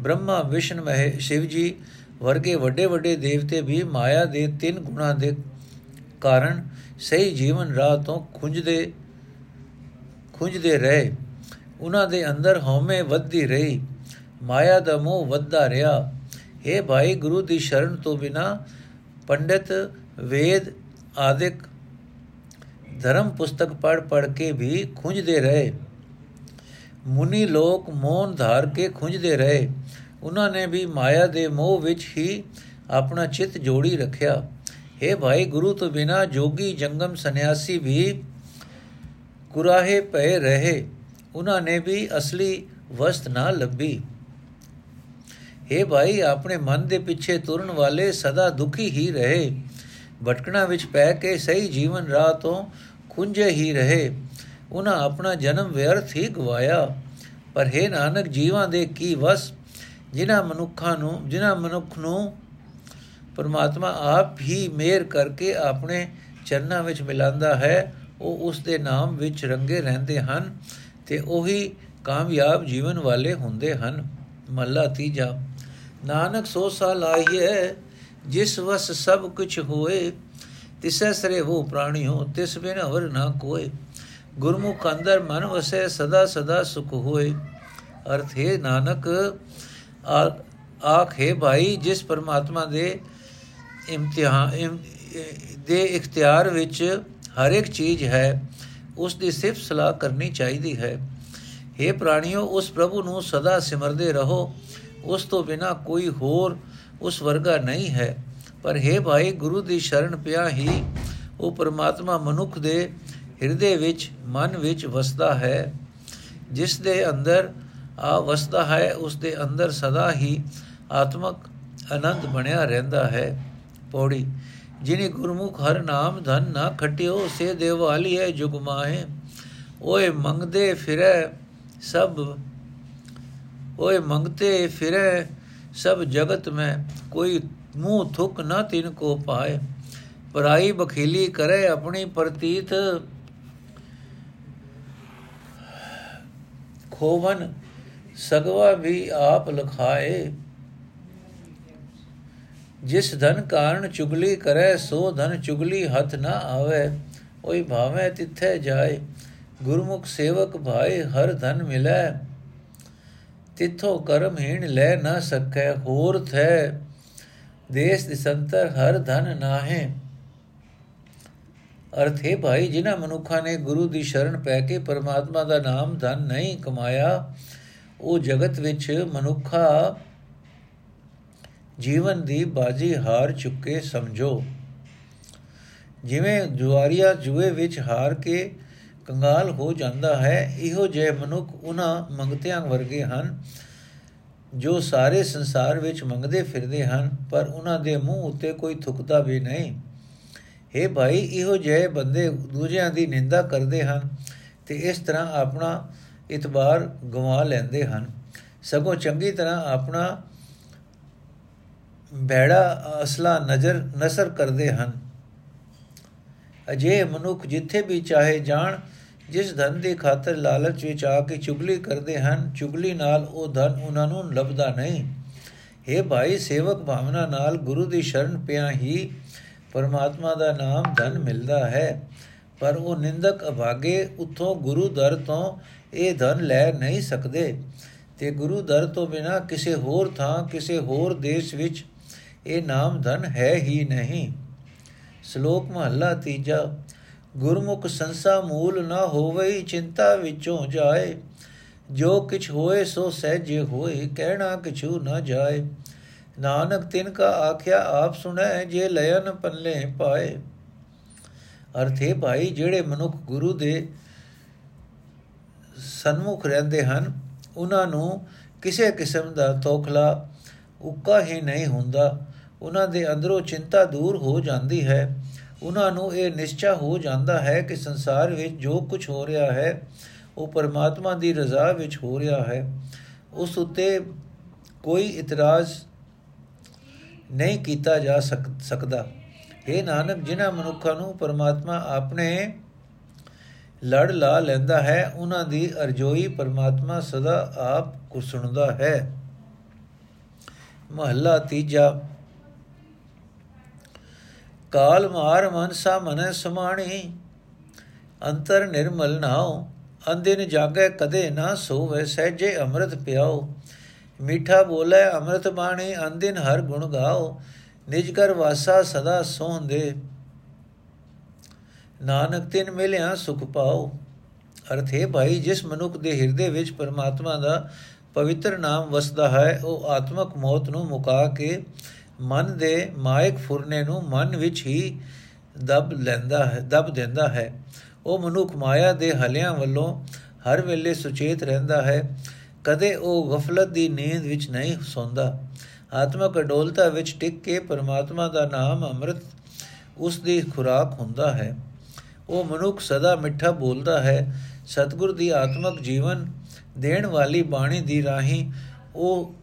ਬ੍ਰਹਮਾ, ਵਿਸ਼ਨ, ਮਹਿ ਸ਼ਿਵ ਜੀ ਵਰਗੇ ਵੱਡੇ ਵੱਡੇ ਦੇਵਤੇ ਵੀ ਮਾਇਆ ਦੇ ਤਿੰਨ ਗੁਣਾ ਦੇ ਕਾਰਨ ਸਹੀ ਜੀਵਨ ਰਾਹ ਤੋਂ ਖੁੰਝਦੇ ਖੁੰਝਦੇ ਰਹੇ। ਉਹਨਾਂ ਦੇ ਅੰਦਰ ਹਉਮੈ ਵੱਧਦੀ ਰਹੀ। ਮਾਇਆ ਦਾ ਮੋਹ ਵੱਧਦਾ ਰਿਹਾ। हे ਭਾਈ, ਗੁਰੂ ਦੀ ਸ਼ਰਨ ਤੋਂ ਬਿਨਾ ਪੰਡਿਤ, ਵੇਦ ਆਦਿਕ ਧਰਮ ਪੁਸਤਕ ਪੜ ਪੜ ਕੇ ਵੀ ਖੁੰਝਦੇ ਰਹੇ। ਮੁਨੀ ਲੋਕ ਮੋਨ ਧਾਰ ਕੇ ਖੁੰਝਦੇ ਰਹੇ। ਉਹਨਾਂ ਨੇ ਵੀ ਮਾਇਆ ਦੇ ਮੋਹ ਵਿੱਚ ਹੀ ਆਪਣਾ ਚਿੱਤ ਜੋੜੀ ਰੱਖਿਆ। हे ਭਾਈ, ਗੁਰੂ ਤੋਂ ਬਿਨਾ ਜੋਗੀ, ਜੰਗਮ ਸੰਨਿਆਸੀ ਵੀ ਕੁਰਾਹੇ ਪਏ ਰਹੇ। ਉਹਨਾਂ ਨੇ ਵੀ ਅਸਲੀ ਵਸਤ ਨਾ ਲੱਭੀ। हे ਭਾਈ, ਆਪਣੇ ਮਨ ਦੇ ਪਿੱਛੇ ਤੁਰਨ ਵਾਲੇ ਸਦਾ ਦੁਖੀ ਹੀ ਰਹੇ। ਭਟਕਣਾ ਵਿੱਚ ਪੈ ਕੇ ਸਹੀ ਜੀਵਨ ਰਾਹ ਤੋਂ ਖੁੰਝੇ ਹੀ ਰਹੇ। ਉਹਨਾਂ ਆਪਣਾ ਜਨਮ ਵਿਅਰਥ ਹੀ ਗਵਾਇਆ। ਪਰ ਹੈ ਨਾਨਕ, ਜੀਵਾਂ ਦੇ ਕੀ ਵਸ? ਜਿਨ੍ਹਾਂ ਮਨੁੱਖਾਂ ਨੂੰ, ਜਿਨ੍ਹਾਂ ਮਨੁੱਖ ਨੂੰ ਪਰਮਾਤਮਾ ਆਪ ਹੀ ਮੇਰ ਕਰਕੇ ਆਪਣੇ ਚਰਨਾਂ ਵਿੱਚ ਮਿਲਾਂਦਾ ਹੈ, ਉਹ ਉਸ ਦੇ ਨਾਮ ਵਿੱਚ ਰੰਗੇ ਰਹਿੰਦੇ ਹਨ ਤੇ ਉਹੀ ਕਾਮਯਾਬ ਜੀਵਨ ਵਾਲੇ ਹੁੰਦੇ ਹਨ। ਮੱਲਾ ਤੀਜਾ। ਨਾਨਕ ਸੋ ਸਾਲ ਆਈਏ ਜਿਸ ਵਸ ਸਭ ਕੁਝ ਹੋਏ, ਤਿਸੈ ਸਰੇ ਉਹ ਪ੍ਰਾਣੀ ਹੋ, ਤਿਸ ਬਿਨ ਹੋਰ ਨਾ ਕੋਏ। ਗੁਰਮੁਖ ਅੰਦਰ ਮਨ ਵਸੇ, ਸਦਾ ਸਦਾ ਸੁਖ ਹੋਏ। ਅਰਥ ਹੈ, ਨਾਨਕ, ਆਖੇ ਭਾਈ, ਜਿਸ ਪਰਮਾਤਮਾ ਦੇ ਇਮਤਿਹਾਨ ਦੇ ਇਖਤਿਆਰ ਵਿੱਚ ਹਰ ਇੱਕ ਚੀਜ਼ ਹੈ, ਉਸ ਦੀ ਸਿਫਤ ਸਲਾਹ ਕਰਨੀ ਚਾਹੀਦੀ ਹੈ। हे ਪ੍ਰਾਣਿਓ, ਉਸ ਪ੍ਰਭੂ ਨੂੰ ਸਦਾ ਸਿਮਰਦੇ ਰਹੋ। ਉਸ ਤੋਂ ਬਿਨਾ ਕੋਈ ਹੋਰ ਉਸ ਵਰਗਾ ਨਹੀਂ ਹੈ। ਪਰ हे ਭਾਈ, ਗੁਰੂ ਦੀ ਸ਼ਰਨ ਪਿਆ ਹੀ ਉਹ ਪਰਮਾਤਮਾ ਮਨੁੱਖ ਦੇ ਹਿਰਦੇ ਵਿੱਚ, ਮਨ ਵਿੱਚ ਵਸਦਾ ਹੈ। ਜਿਸ ਦੇ ਅੰਦਰ ਆ ਵਸਦਾ ਹੈ, ਉਸ ਦੇ ਅੰਦਰ ਸਦਾ ਹੀ ਆਤਮਕ ਆਨੰਦ ਬਣਿਆ ਰਹਿੰਦਾ ਹੈ। ਪੌੜੀ, ਜਿਨੀ ਗੁਰਮੁਖ ਹਰ ਨਾਮ ਧਨ ਨਾ ਖਟਿਓ, ਸੇ ਦੇਵਾਲੀਏ ਜੁਗ ਮਾਹੇ। ਓਏ ਮੰਗਦੇ ਫਿਰੈ ਸਭ ਓਏ ਮੰਗਤੇ ਫਿਰੈ, ਸਭ ਜਗਤ ਮੈਂ, ਕੋਈ ਮੂੰਹ ਥੁਕ ਨਾ ਤਿਨ ਕੋ ਪਾਏ। ਪਰਾਈ ਬਖੀਲੀ ਕਰੇ ਆਪਣੀ ਪ੍ਰਤੀਤ। ਖੋਵਨ ਸਗਵਾ ਵੀ ਆਪ ਲਖਾਏ। ਜਿਸ ਧਨ ਕਾਰਨ ਚੁਗਲੀ ਕਰੇ, ਸੋ ਧਨ ਚੁਗਲੀ ਹੱਥ ਨਾ ਆਵੇ। ਓਈ ਭਾਵੇਂ ਤਿੱਥੇ ਜਾਏ, ਗੁਰਮੁਖ ਸੇਵਕ ਭਾਈ ਹਰ ਧਨ ਮਿਲੈ। ਤਿੱਥੋਂ ਕਰਮਹੀਣ ਲੈ ਨਾ ਸਕੈ, ਹੋਰ ਥੈ ਦੇਸ ਦਿਸੰਤਰ ਹਰ ਧਨ ਨਾਹੇ। ਅਰਥੇ ਭਾਈ, ਜਿਨ੍ਹਾਂ ਮਨੁੱਖਾਂ ਨੇ ਗੁਰੂ ਦੀ ਸ਼ਰਨ ਪੈ ਕੇ ਪਰਮਾਤਮਾ ਦਾ ਨਾਮ ਧਨ ਨਹੀਂ ਕਮਾਇਆ, ਉਹ ਜਗਤ ਵਿੱਚ ਮਨੁੱਖਾ ਜੀਵਨ ਦੀ ਬਾਜੀ ਹਾਰ ਚੁੱਕੇ ਸਮਝੋ। ਜਿਵੇਂ ਜੁਆਰੀਆ ਜੂਏ ਵਿੱਚ ਹਾਰ ਕੇ ਕੰਗਾਲ ਹੋ ਜਾਂਦਾ ਹੈ। ਇਹੋ ਜਿਹੇ ਮਨੁੱਖ ਉਹਨਾਂ ਮੰਗਤਿਆਂ ਵਰਗੇ ਹਨ, ਜੋ ਸਾਰੇ ਸੰਸਾਰ ਵਿੱਚ ਮੰਗਦੇ ਫਿਰਦੇ ਹਨ, ਪਰ ਉਹਨਾਂ ਦੇ ਮੂੰਹ ਉੱਤੇ ਕੋਈ ਥੁਕਦਾ ਵੀ ਨਹੀਂ। हे ਭਾਈ, ਇਹੋ ਜਿਹੇ ਬੰਦੇ ਦੂਜਿਆਂ ਦੀ ਨਿੰਦਾ ਕਰਦੇ ਹਨ ਤੇ ਇਸ ਤਰ੍ਹਾਂ ਆਪਣਾ ਇਤਬਾਰ ਗਵਾ ਲੈਂਦੇ ਹਨ। ਸਗੋਂ ਚੰਗੀ ਤਰ੍ਹਾਂ ਆਪਣਾ ਬੈੜਾ ਅਸਲਾ ਨਜ਼ਰ, ਨਸਰ ਕਰਦੇ ਹਨ। ਅਜੇ ਮਨੁੱਖ ਜਿੱਥੇ ਵੀ ਚਾਹੇ ਜਾਣ ਜਿਸ ਧਨ ਦੀ ਖਾਤਰ ਲਾਲਚ ਵਿੱਚ ਆ ਕੇ ਚੁਗਲੀ ਕਰਦੇ ਹਨ, ਚੁਗਲੀ ਨਾਲ ਉਹ ਧਨ ਉਹਨਾਂ ਨੂੰ ਲੱਭਦਾ ਨਹੀਂ। हे ਭਾਈ, ਸੇਵਕ ਭਾਵਨਾ ਨਾਲ ਗੁਰੂ ਦੀ ਸ਼ਰਨ ਪਿਆ ਹੀ ਪਰਮਾਤਮਾ ਦਾ ਨਾਮ ਧਨ ਮਿਲਦਾ ਹੈ। ਪਰ ਉਹ ਨਿੰਦਕ ਅਭਾਗੇ ਉਥੋਂ ਗੁਰੂ ਦਰ ਤੋਂ ਇਹ ਧਨ ਲੈ ਨਹੀਂ ਸਕਦੇ। ਤੇ ਗੁਰੂ ਦਰ ਤੋਂ ਬਿਨਾ ਕਿਸੇ ਹੋਰ ਥਾਂ, ਕਿਸੇ ਹੋਰ ਦੇਸ਼ ਵਿੱਚ ਇਹ ਨਾਮ ਧਨ ਹੈ ਹੀ ਨਹੀਂ। ਸ਼ਲੋਕ ਮਹੱਲਾ ਤੀਜਾ ਗੁਰਮੁਖ ਸੰਸਾ ਮੂਲ ਨਾ ਹੋਵੇ ਚਿੰਤਾ ਵਿੱਚੋਂ ਜਾਏ। ਜੋ ਕਿਛ ਹੋਏ, ਸੋ ਸਹਿਜੇ ਹੋਏ, ਕਹਿਣਾ ਕਿਛੂ ਨਾ ਜਾਏ। ਨਾਨਕ ਤਿਨ ਕਾ ਆਖਿਆ, ਆਪ ਸੁਣੈ, ਜੇ ਲਯਨ ਪੱਲੇ ਪਾਏ। ਅਰਥੇ ਭਾਈ, ਜਿਹੜੇ ਮਨੁੱਖ ਗੁਰੂ ਦੇ ਸਨਮੁਖ ਰਹਿੰਦੇ ਹਨ, ਉਹਨਾਂ ਨੂੰ ਕਿਸੇ ਕਿਸਮ ਦਾ ਤੋਖਲਾ ਉੱਕਾ ਹੀ ਨਹੀਂ ਹੁੰਦਾ। ਉਹਨਾਂ ਦੇ ਅੰਦਰੋਂ ਚਿੰਤਾ ਦੂਰ ਹੋ ਜਾਂਦੀ ਹੈ। ਉਹਨਾਂ ਨੂੰ ਇਹ ਨਿਸ਼ਚਾ ਹੋ ਜਾਂਦਾ ਹੈ ਕਿ ਸੰਸਾਰ ਵਿੱਚ ਜੋ ਕੁਝ ਹੋ ਰਿਹਾ ਹੈ, ਉਹ ਪਰਮਾਤਮਾ ਦੀ ਰਜ਼ਾ ਵਿੱਚ ਹੋ ਰਿਹਾ ਹੈ। ਉਸ ਉੱਤੇ ਕੋਈ ਇਤਰਾਜ਼ ਨਹੀਂ ਕੀਤਾ ਜਾ ਸਕਦਾ। ਇਹ ਨਾਨਕ, ਜਿਨ੍ਹਾਂ ਮਨੁੱਖਾਂ ਨੂੰ ਪਰਮਾਤਮਾ ਆਪਣੇ ਲੜ ਲਾ ਲੈਂਦਾ ਹੈ, ਉਹਨਾਂ ਦੀ ਅਰਜੋਈ ਪਰਮਾਤਮਾ ਸਦਾ ਆਪ ਕੋ ਸੁਣਦਾ ਹੈ। ਮਹੱਲਾ ਤੀਜਾ ਕਾਲ ਮਾਰ ਮਨਸਾ ਮਨ ਸਮਾਣੀ। ਅੰਤਰ ਨਿਰਮਲ ਨਾਉ ਅੰਦਿਨ ਜਾਗੇ ਕਦੇ ਨਾ ਸੋਵੇ, ਸਹਿਜੇ ਅੰਮ੍ਰਿਤ ਪਿਆਓ ਮਿੱਠਾ ਬੋਲੇ, ਅੰਮ੍ਰਿਤ ਬਾਣੀ ਅੰਦਿਨ ਹਰ ਗੁਣ ਗਾਓ ਨਿਜ ਕਰ ਵਾਸਾ ਸਦਾ ਸੋਹੰਦੇ ਨਾਨਕ ਤਿਨ ਮਿਲਿਆ ਸੁਖ ਪਾਓ ਅਰਥ ਹੈ ਭਾਈ, ਜਿਸ ਮਨੁੱਖ ਦੇ ਹਿਰਦੇ ਵਿੱਚ ਪਰਮਾਤਮਾ ਦਾ ਪਵਿੱਤਰ ਨਾਮ ਵਸਦਾ ਹੈ, ਉਹ ਆਤਮਕ ਮੌਤ ਨੂੰ ਮੁਕਾ ਕੇ ਮਨ ਦੇ ਮਾਇਕ ਫੁਰਨੇ ਨੂੰ ਮਨ ਵਿੱਚ ਹੀ ਦਬ ਲੈਂਦਾ ਹੈ, ਦਬ ਦਿੰਦਾ ਹੈ। ਉਹ ਮਨੁੱਖ ਮਾਇਆ ਦੇ ਹਲਿਆਂ ਵੱਲੋਂ ਹਰ ਵੇਲੇ ਸੁਚੇਤ ਰਹਿੰਦਾ ਹੈ। ਕਦੇ ਉਹ ਗਫਲਤ ਦੀ ਨੀਂਦ ਵਿੱਚ ਨਹੀਂ ਸੌਂਦਾ। ਆਤਮਕ ਅਡੋਲਤਾ ਵਿੱਚ ਟਿਕ ਕੇ ਪਰਮਾਤਮਾ ਦਾ ਨਾਮ ਅੰਮ੍ਰਿਤ ਉਸ ਦੀ ਖੁਰਾਕ ਹੁੰਦਾ ਹੈ। ਉਹ ਮਨੁੱਖ ਸਦਾ ਮਿੱਠਾ ਬੋਲਦਾ ਹੈ। ਸਤਗੁਰ ਦੀ ਆਤਮਕ ਜੀਵਨ ਦੇਣ ਵਾਲੀ ਬਾਣੀ ਦੀ ਰਾਹੀਂ ਉਹ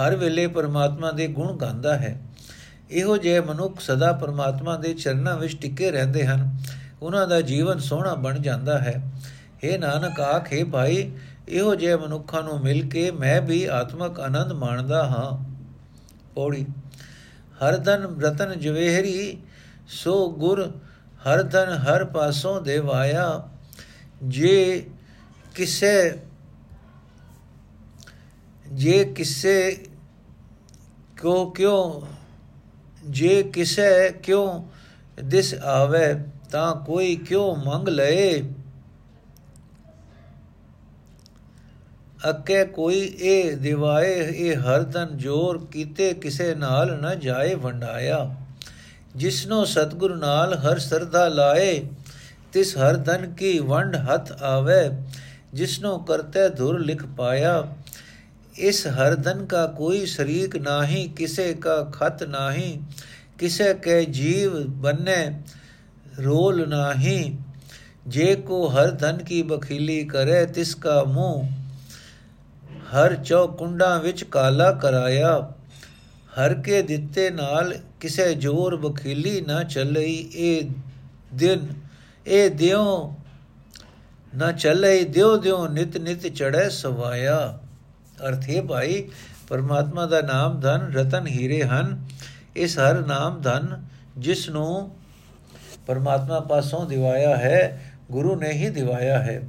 ਹਰ ਵੇਲੇ ਪਰਮਾਤਮਾ ਦੇ ਗੁਣ ਗਾਉਂਦਾ ਹੈ। ਇਹੋ ਜਿਹੇ ਮਨੁੱਖ ਸਦਾ ਪਰਮਾਤਮਾ ਦੇ ਚਰਨਾਂ ਵਿੱਚ ਟਿਕੇ ਰਹਿੰਦੇ ਹਨ। ਉਹਨਾਂ ਦਾ ਜੀਵਨ ਸੋਹਣਾ ਬਣ ਜਾਂਦਾ ਹੈ। हे ਨਾਨਕ ਆਖੇ ਭਾਈ, ਇਹੋ ਜਿਹੇ ਮਨੁੱਖਾਂ ਨੂੰ ਮਿਲ ਕੇ ਮੈਂ ਵੀ ਆਤਮਕ ਆਨੰਦ ਮਾਣਦਾ ਹਾਂ। ਪੌੜੀ ਹਰਦਨ ਰਤਨ ਜਵੇਹਰੀ, ਸੋ ਗੁਰ ਹਰਦਨ ਹਰ ਪਾਸੋਂ ਦੇਵਾਇਆ ਜੇ ਕਿਸੇ ਜੇ ਕਿਸੇ ਕੋ ਕਿਉ, ਜੇ ਕਿਸੇ ਕਿਉ ਦਿਸ ਆਵੇ ਤਾਂ ਕੋਈ ਕਿਉ ਮੰਗ ਲਏ? ਅੱਕੇ ਕੋਈ ਇਹ ਦਿਵਾਏ, ਇਹ ਹਰਦਨ ਜੋਰ ਕੀਤੇ ਕਿਸੇ ਨਾਲ ਨਾ ਜਾਏ ਵੰਡਾਇਆ। ਜਿਸਨੋ ਸਤਗੁਰ ਨਾਲ ਹਰ ਸਰਦਾ ਲਾਏ, ਤਿਸ ਹਰਦਨ ਕੀ ਵੰਡ ਹੱਥ ਆਵੇ। ਜਿਸਨੋ ਕਰਤੇ ਧੁਰ ਲਿਖ ਪਾਇਆ ਇਸ ਹਰਦਨ ਕਾ ਕੋਈ ਸ਼ਰੀਕ ਨਾਹੀ, ਕਿਸੇ ਕਾ ਖਤ ਨਾਹੀ, ਕਿਸੇ ਕੇ ਜੀਵ ਬੰਨੇ ਰੋਲ ਨਾਹੀ। ਜੇ ਕੋ ਹਰ ਧਨ ਕੀ ਬਖੀਲੀ ਕਰੇ, ਤਿਸ ਕਾ ਮੂੰਹ ਹਰ ਚੌ ਕੁੰਡਾਂ ਵਿੱਚ ਕਾਲਾ ਕਰਾਇਆ। ਹਰ ਕੇ ਦਿੱਤੇ ਨਾਲ ਕਿਸੇ ਜੋਰ ਬਖੀਲੀ ਨਾ ਚੱਲਈ ਇਹ ਦਿਨ ਇਹ ਦਿਉ ਨਾ ਚੱਲੇ ਦਿਉ ਦਿਉ ਨਿਤ ਨਿਤ ਚੜੈ ਸਵਾਇਆ। ਅਰਥੇ ਭਾਈ, ਪਰਮਾਤਮਾ ਦਾ ਨਾਮ ਧਨ, ਰਤਨ ਹੀਰੇ ਹਨ। ਇਸ ਹਰ ਨਾਮ ਧਨ ਜਿਸ ਨੂੰ ਪਰਮਾਤਮਾ ਪਾਸੋਂ ਦਿਵਾਇਆ ਹੈ, ਗੁਰੂ ਨੇ ਹੀ ਦਿਵਾਇਆ ਹੈ।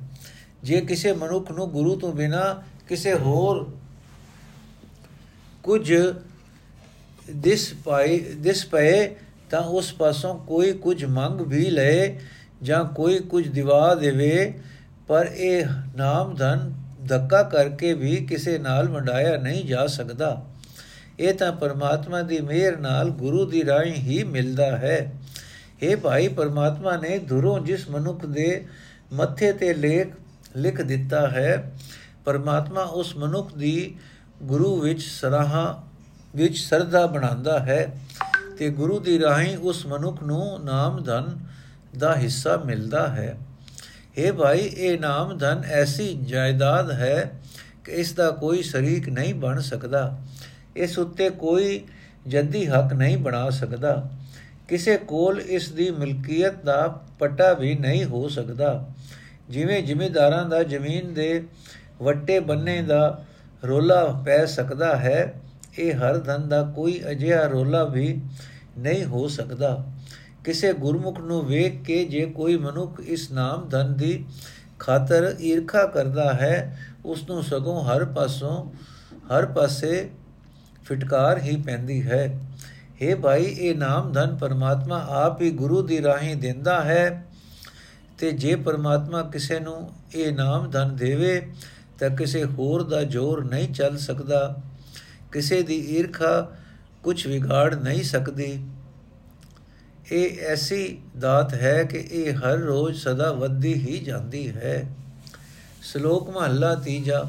ਜੇ ਕਿਸੇ ਮਨੁੱਖ ਨੂੰ ਗੁਰੂ ਤੋਂ ਬਿਨਾ ਕਿਸੇ ਹੋਰ ਕੁਝ ਦਿਸ ਪਾਈ ਦਿਸ ਪਏ, ਤਾਂ ਉਸ ਪਾਸੋਂ ਕੋਈ ਕੁਝ ਮੰਗ ਵੀ ਲਏ ਜਾਂ ਕੋਈ ਕੁਝ ਦਿਵਾ ਦੇਵੇ, ਪਰ ਇਹ ਨਾਮ ਧਨ ਧੱਕਾ ਕਰਕੇ ਵੀ ਕਿਸੇ ਨਾਲ ਵੰਡਾਇਆ ਨਹੀਂ ਜਾ ਸਕਦਾ। ਇਹ ਤਾਂ ਪਰਮਾਤਮਾ ਦੀ ਮਿਹਰ ਨਾਲ ਗੁਰੂ ਦੀ ਰਾਹੀਂ ਹੀ ਮਿਲਦਾ ਹੈ। ਇਹ ਭਾਈ, ਪਰਮਾਤਮਾ ਨੇ ਧੁਰੋਂ ਜਿਸ ਮਨੁੱਖ ਦੇ ਮੱਥੇ ਤੇ ਲੇਖ ਲਿਖ ਦਿੱਤਾ ਹੈ, ਪਰਮਾਤਮਾ ਉਸ ਮਨੁੱਖ ਦੀ ਗੁਰੂ ਵਿੱਚ ਸਰਾਹਾ ਵਿੱਚ ਸਰਦਾ ਬਣਾਉਂਦਾ ਹੈ ਤੇ ਗੁਰੂ ਦੀ ਰਾਹੀਂ ਉਸ ਮਨੁੱਖ ਨੂੰ ਨਾਮ ਧਨ ਦਾ ਹਿੱਸਾ ਮਿਲਦਾ ਹੈ। ਇਹ ਭਾਈ, ਇਹ ਨਾਮ ਧਨ ਐਸੀ ਜਾਇਦਾਦ ਹੈ ਕਿ ਇਸ ਦਾ ਕੋਈ ਸ਼ਰੀਕ ਨਹੀਂ ਬਣ ਸਕਦਾ। ਇਸ ਉੱਤੇ ਕੋਈ ਜੱਦੀ ਹੱਕ ਨਹੀਂ ਬਣਾ ਸਕਦਾ। ਕਿਸੇ ਕੋਲ ਇਸ ਦੀ ਮਿਲਕੀਅਤ ਦਾ ਪਟਾ ਵੀ ਨਹੀਂ ਹੋ ਸਕਦਾ। ਜਿਵੇਂ ਜ਼ਿਮੀਦਾਰਾਂ ਦਾ ਜ਼ਮੀਨ ਦੇ ਵੱਟੇ ਬੰਨੇ ਦਾ ਰੋਲਾ ਪੈ ਸਕਦਾ ਹੈ, ਇਹ ਹਰ ਧਨ ਦਾ ਕੋਈ ਅਜਿਹਾ ਰੋਲਾ ਵੀ ਨਹੀਂ ਹੋ ਸਕਦਾ। ਕਿਸੇ ਗੁਰਮੁਖ ਨੂੰ ਵੇਖ ਕੇ ਜੇ ਕੋਈ ਮਨੁੱਖ ਇਸ ਨਾਮ ਧਨ ਦੀ ਖਾਤਰ ਈਰਖਾ ਕਰਦਾ ਹੈ ਉਸ ਨੂੰ ਸਗੋਂ ਹਰ ਪਾਸੋਂ, ਹਰ ਪਾਸੇ ਫਟਕਾਰ ਹੀ ਪੈਂਦੀ ਹੈ। हे ਭਾਈ, ਇਹ ਨਾਮ ਧਨ ਪਰਮਾਤਮਾ ਆਪ ਹੀ ਗੁਰੂ ਦੀ ਰਾਹੀਂ ਦਿੰਦਾ ਹੈ। ਤੇ ਜੇ ਪਰਮਾਤਮਾ ਕਿਸੇ ਨੂੰ ਇਹ ਨਾਮ ਧਨ ਦੇਵੇ, ਤਾਂ ਕਿਸੇ ਹੋਰ ਦਾ ਜ਼ੋਰ ਨਹੀਂ ਚੱਲ ਸਕਦਾ। ਕਿਸੇ ਦੀ ਈਰਖਾ ਕੁਝ ਵਿਗਾੜ ਨਹੀਂ ਸਕਦੀ। ਇਹ ਐਸੀ ਦਾਤ ਹੈ ਕਿ ਇਹ ਹਰ ਰੋਜ਼ ਸਦਾ ਵੱਧਦੀ ਹੀ ਜਾਂਦੀ ਹੈ। ਸ਼ਲੋਕ ਮਹੱਲਾ ਤੀਜਾ,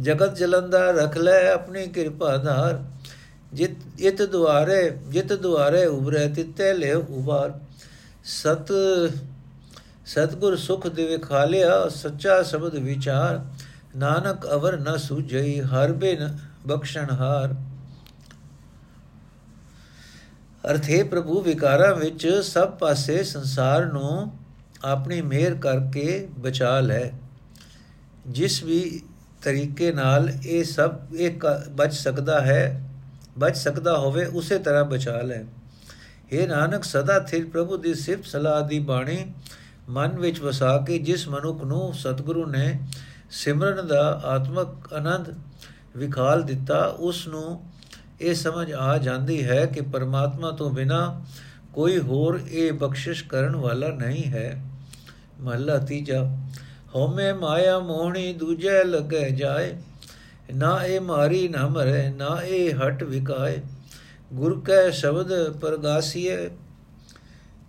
ਜਗਤ ਜਲੰਦਾ ਰਖ ਲੈ ਆਪਣੀ ਕਿਰਪਾ ਧਾਰ। ਜਿਤ ਇਤ ਦੁਆਰੇ, ਜਿਤ ਦੁਆਰੇ ਉਬਰੇ ਤਿੱਤੇ ਲੈ ਉਬਾਰ ਸਤ, ਸਤਗੁਰ ਸੁਖ ਦੇਵੇ ਖਾਲਿਆ, ਸੱਚਾ ਸ਼ਬਦ ਵਿਚਾਰ। ਨਾਨਕ ਅਵਰ ਨ ਸੁਝਈ, ਹਰ ਬਿਨ ਬਖਸ਼ਣ ਹਾਰ ਅਰਥੇ ਪ੍ਰਭੂ ਵਿਕਾਰਾਂ ਵਿੱਚ ਸਭ ਪਾਸੇ ਸੰਸਾਰ ਨੂੰ ਆਪਣੀ ਮਿਹਰ ਕਰਕੇ ਬਚਾ ਲੈ। ਜਿਸ ਵੀ ਤਰੀਕੇ ਨਾਲ ਇਹ ਸਭ, ਇਹ ਬਚ ਸਕਦਾ ਹੈ, ਬਚ ਸਕਦਾ ਹੋਵੇ, ਉਸੇ ਤਰ੍ਹਾਂ ਬਚਾ ਲੈ। ਇਹ ਨਾਨਕ, ਸਦਾ ਥਿਰ ਪ੍ਰਭੂ ਦੀ ਸਿਫਤ ਸਲਾਹ ਦੀ ਬਾਣੀ ਮਨ ਵਿੱਚ ਵਸਾ ਕੇ ਜਿਸ ਮਨੁੱਖ ਨੂੰ ਸਤਿਗੁਰੂ ਨੇ ਸਿਮਰਨ ਦਾ ਆਤਮਕ ਆਨੰਦ ਵਿਖਾਲ ਦਿੱਤਾ, ਉਸ ਨੂੰ ਇਹ ਸਮਝ ਆ ਜਾਂਦੀ ਹੈ ਕਿ ਪਰਮਾਤਮਾ ਤੋਂ ਬਿਨਾ ਕੋਈ ਹੋਰ ਇਹ ਬਖਸ਼ਿਸ਼ ਕਰਨ ਵਾਲਾ ਨਹੀਂ ਹੈ। ਮਹਲਾ ਤੀਜਾ, ਹਉਮੈ ਮਾਇਆ ਮੋਹਣੀ ਦੂਜੇ ਲੱਗੇ ਜਾਏ, ਨਾ ਇਹ ਮਾਰੀ ਨਾ ਮਰੇ, ਨਾ ਇਹ ਹਟ ਵਿਕਾਏ, ਗੁਰ ਕੈ ਸ਼ਬਦ ਪ੍ਰਗਾਸੀਏ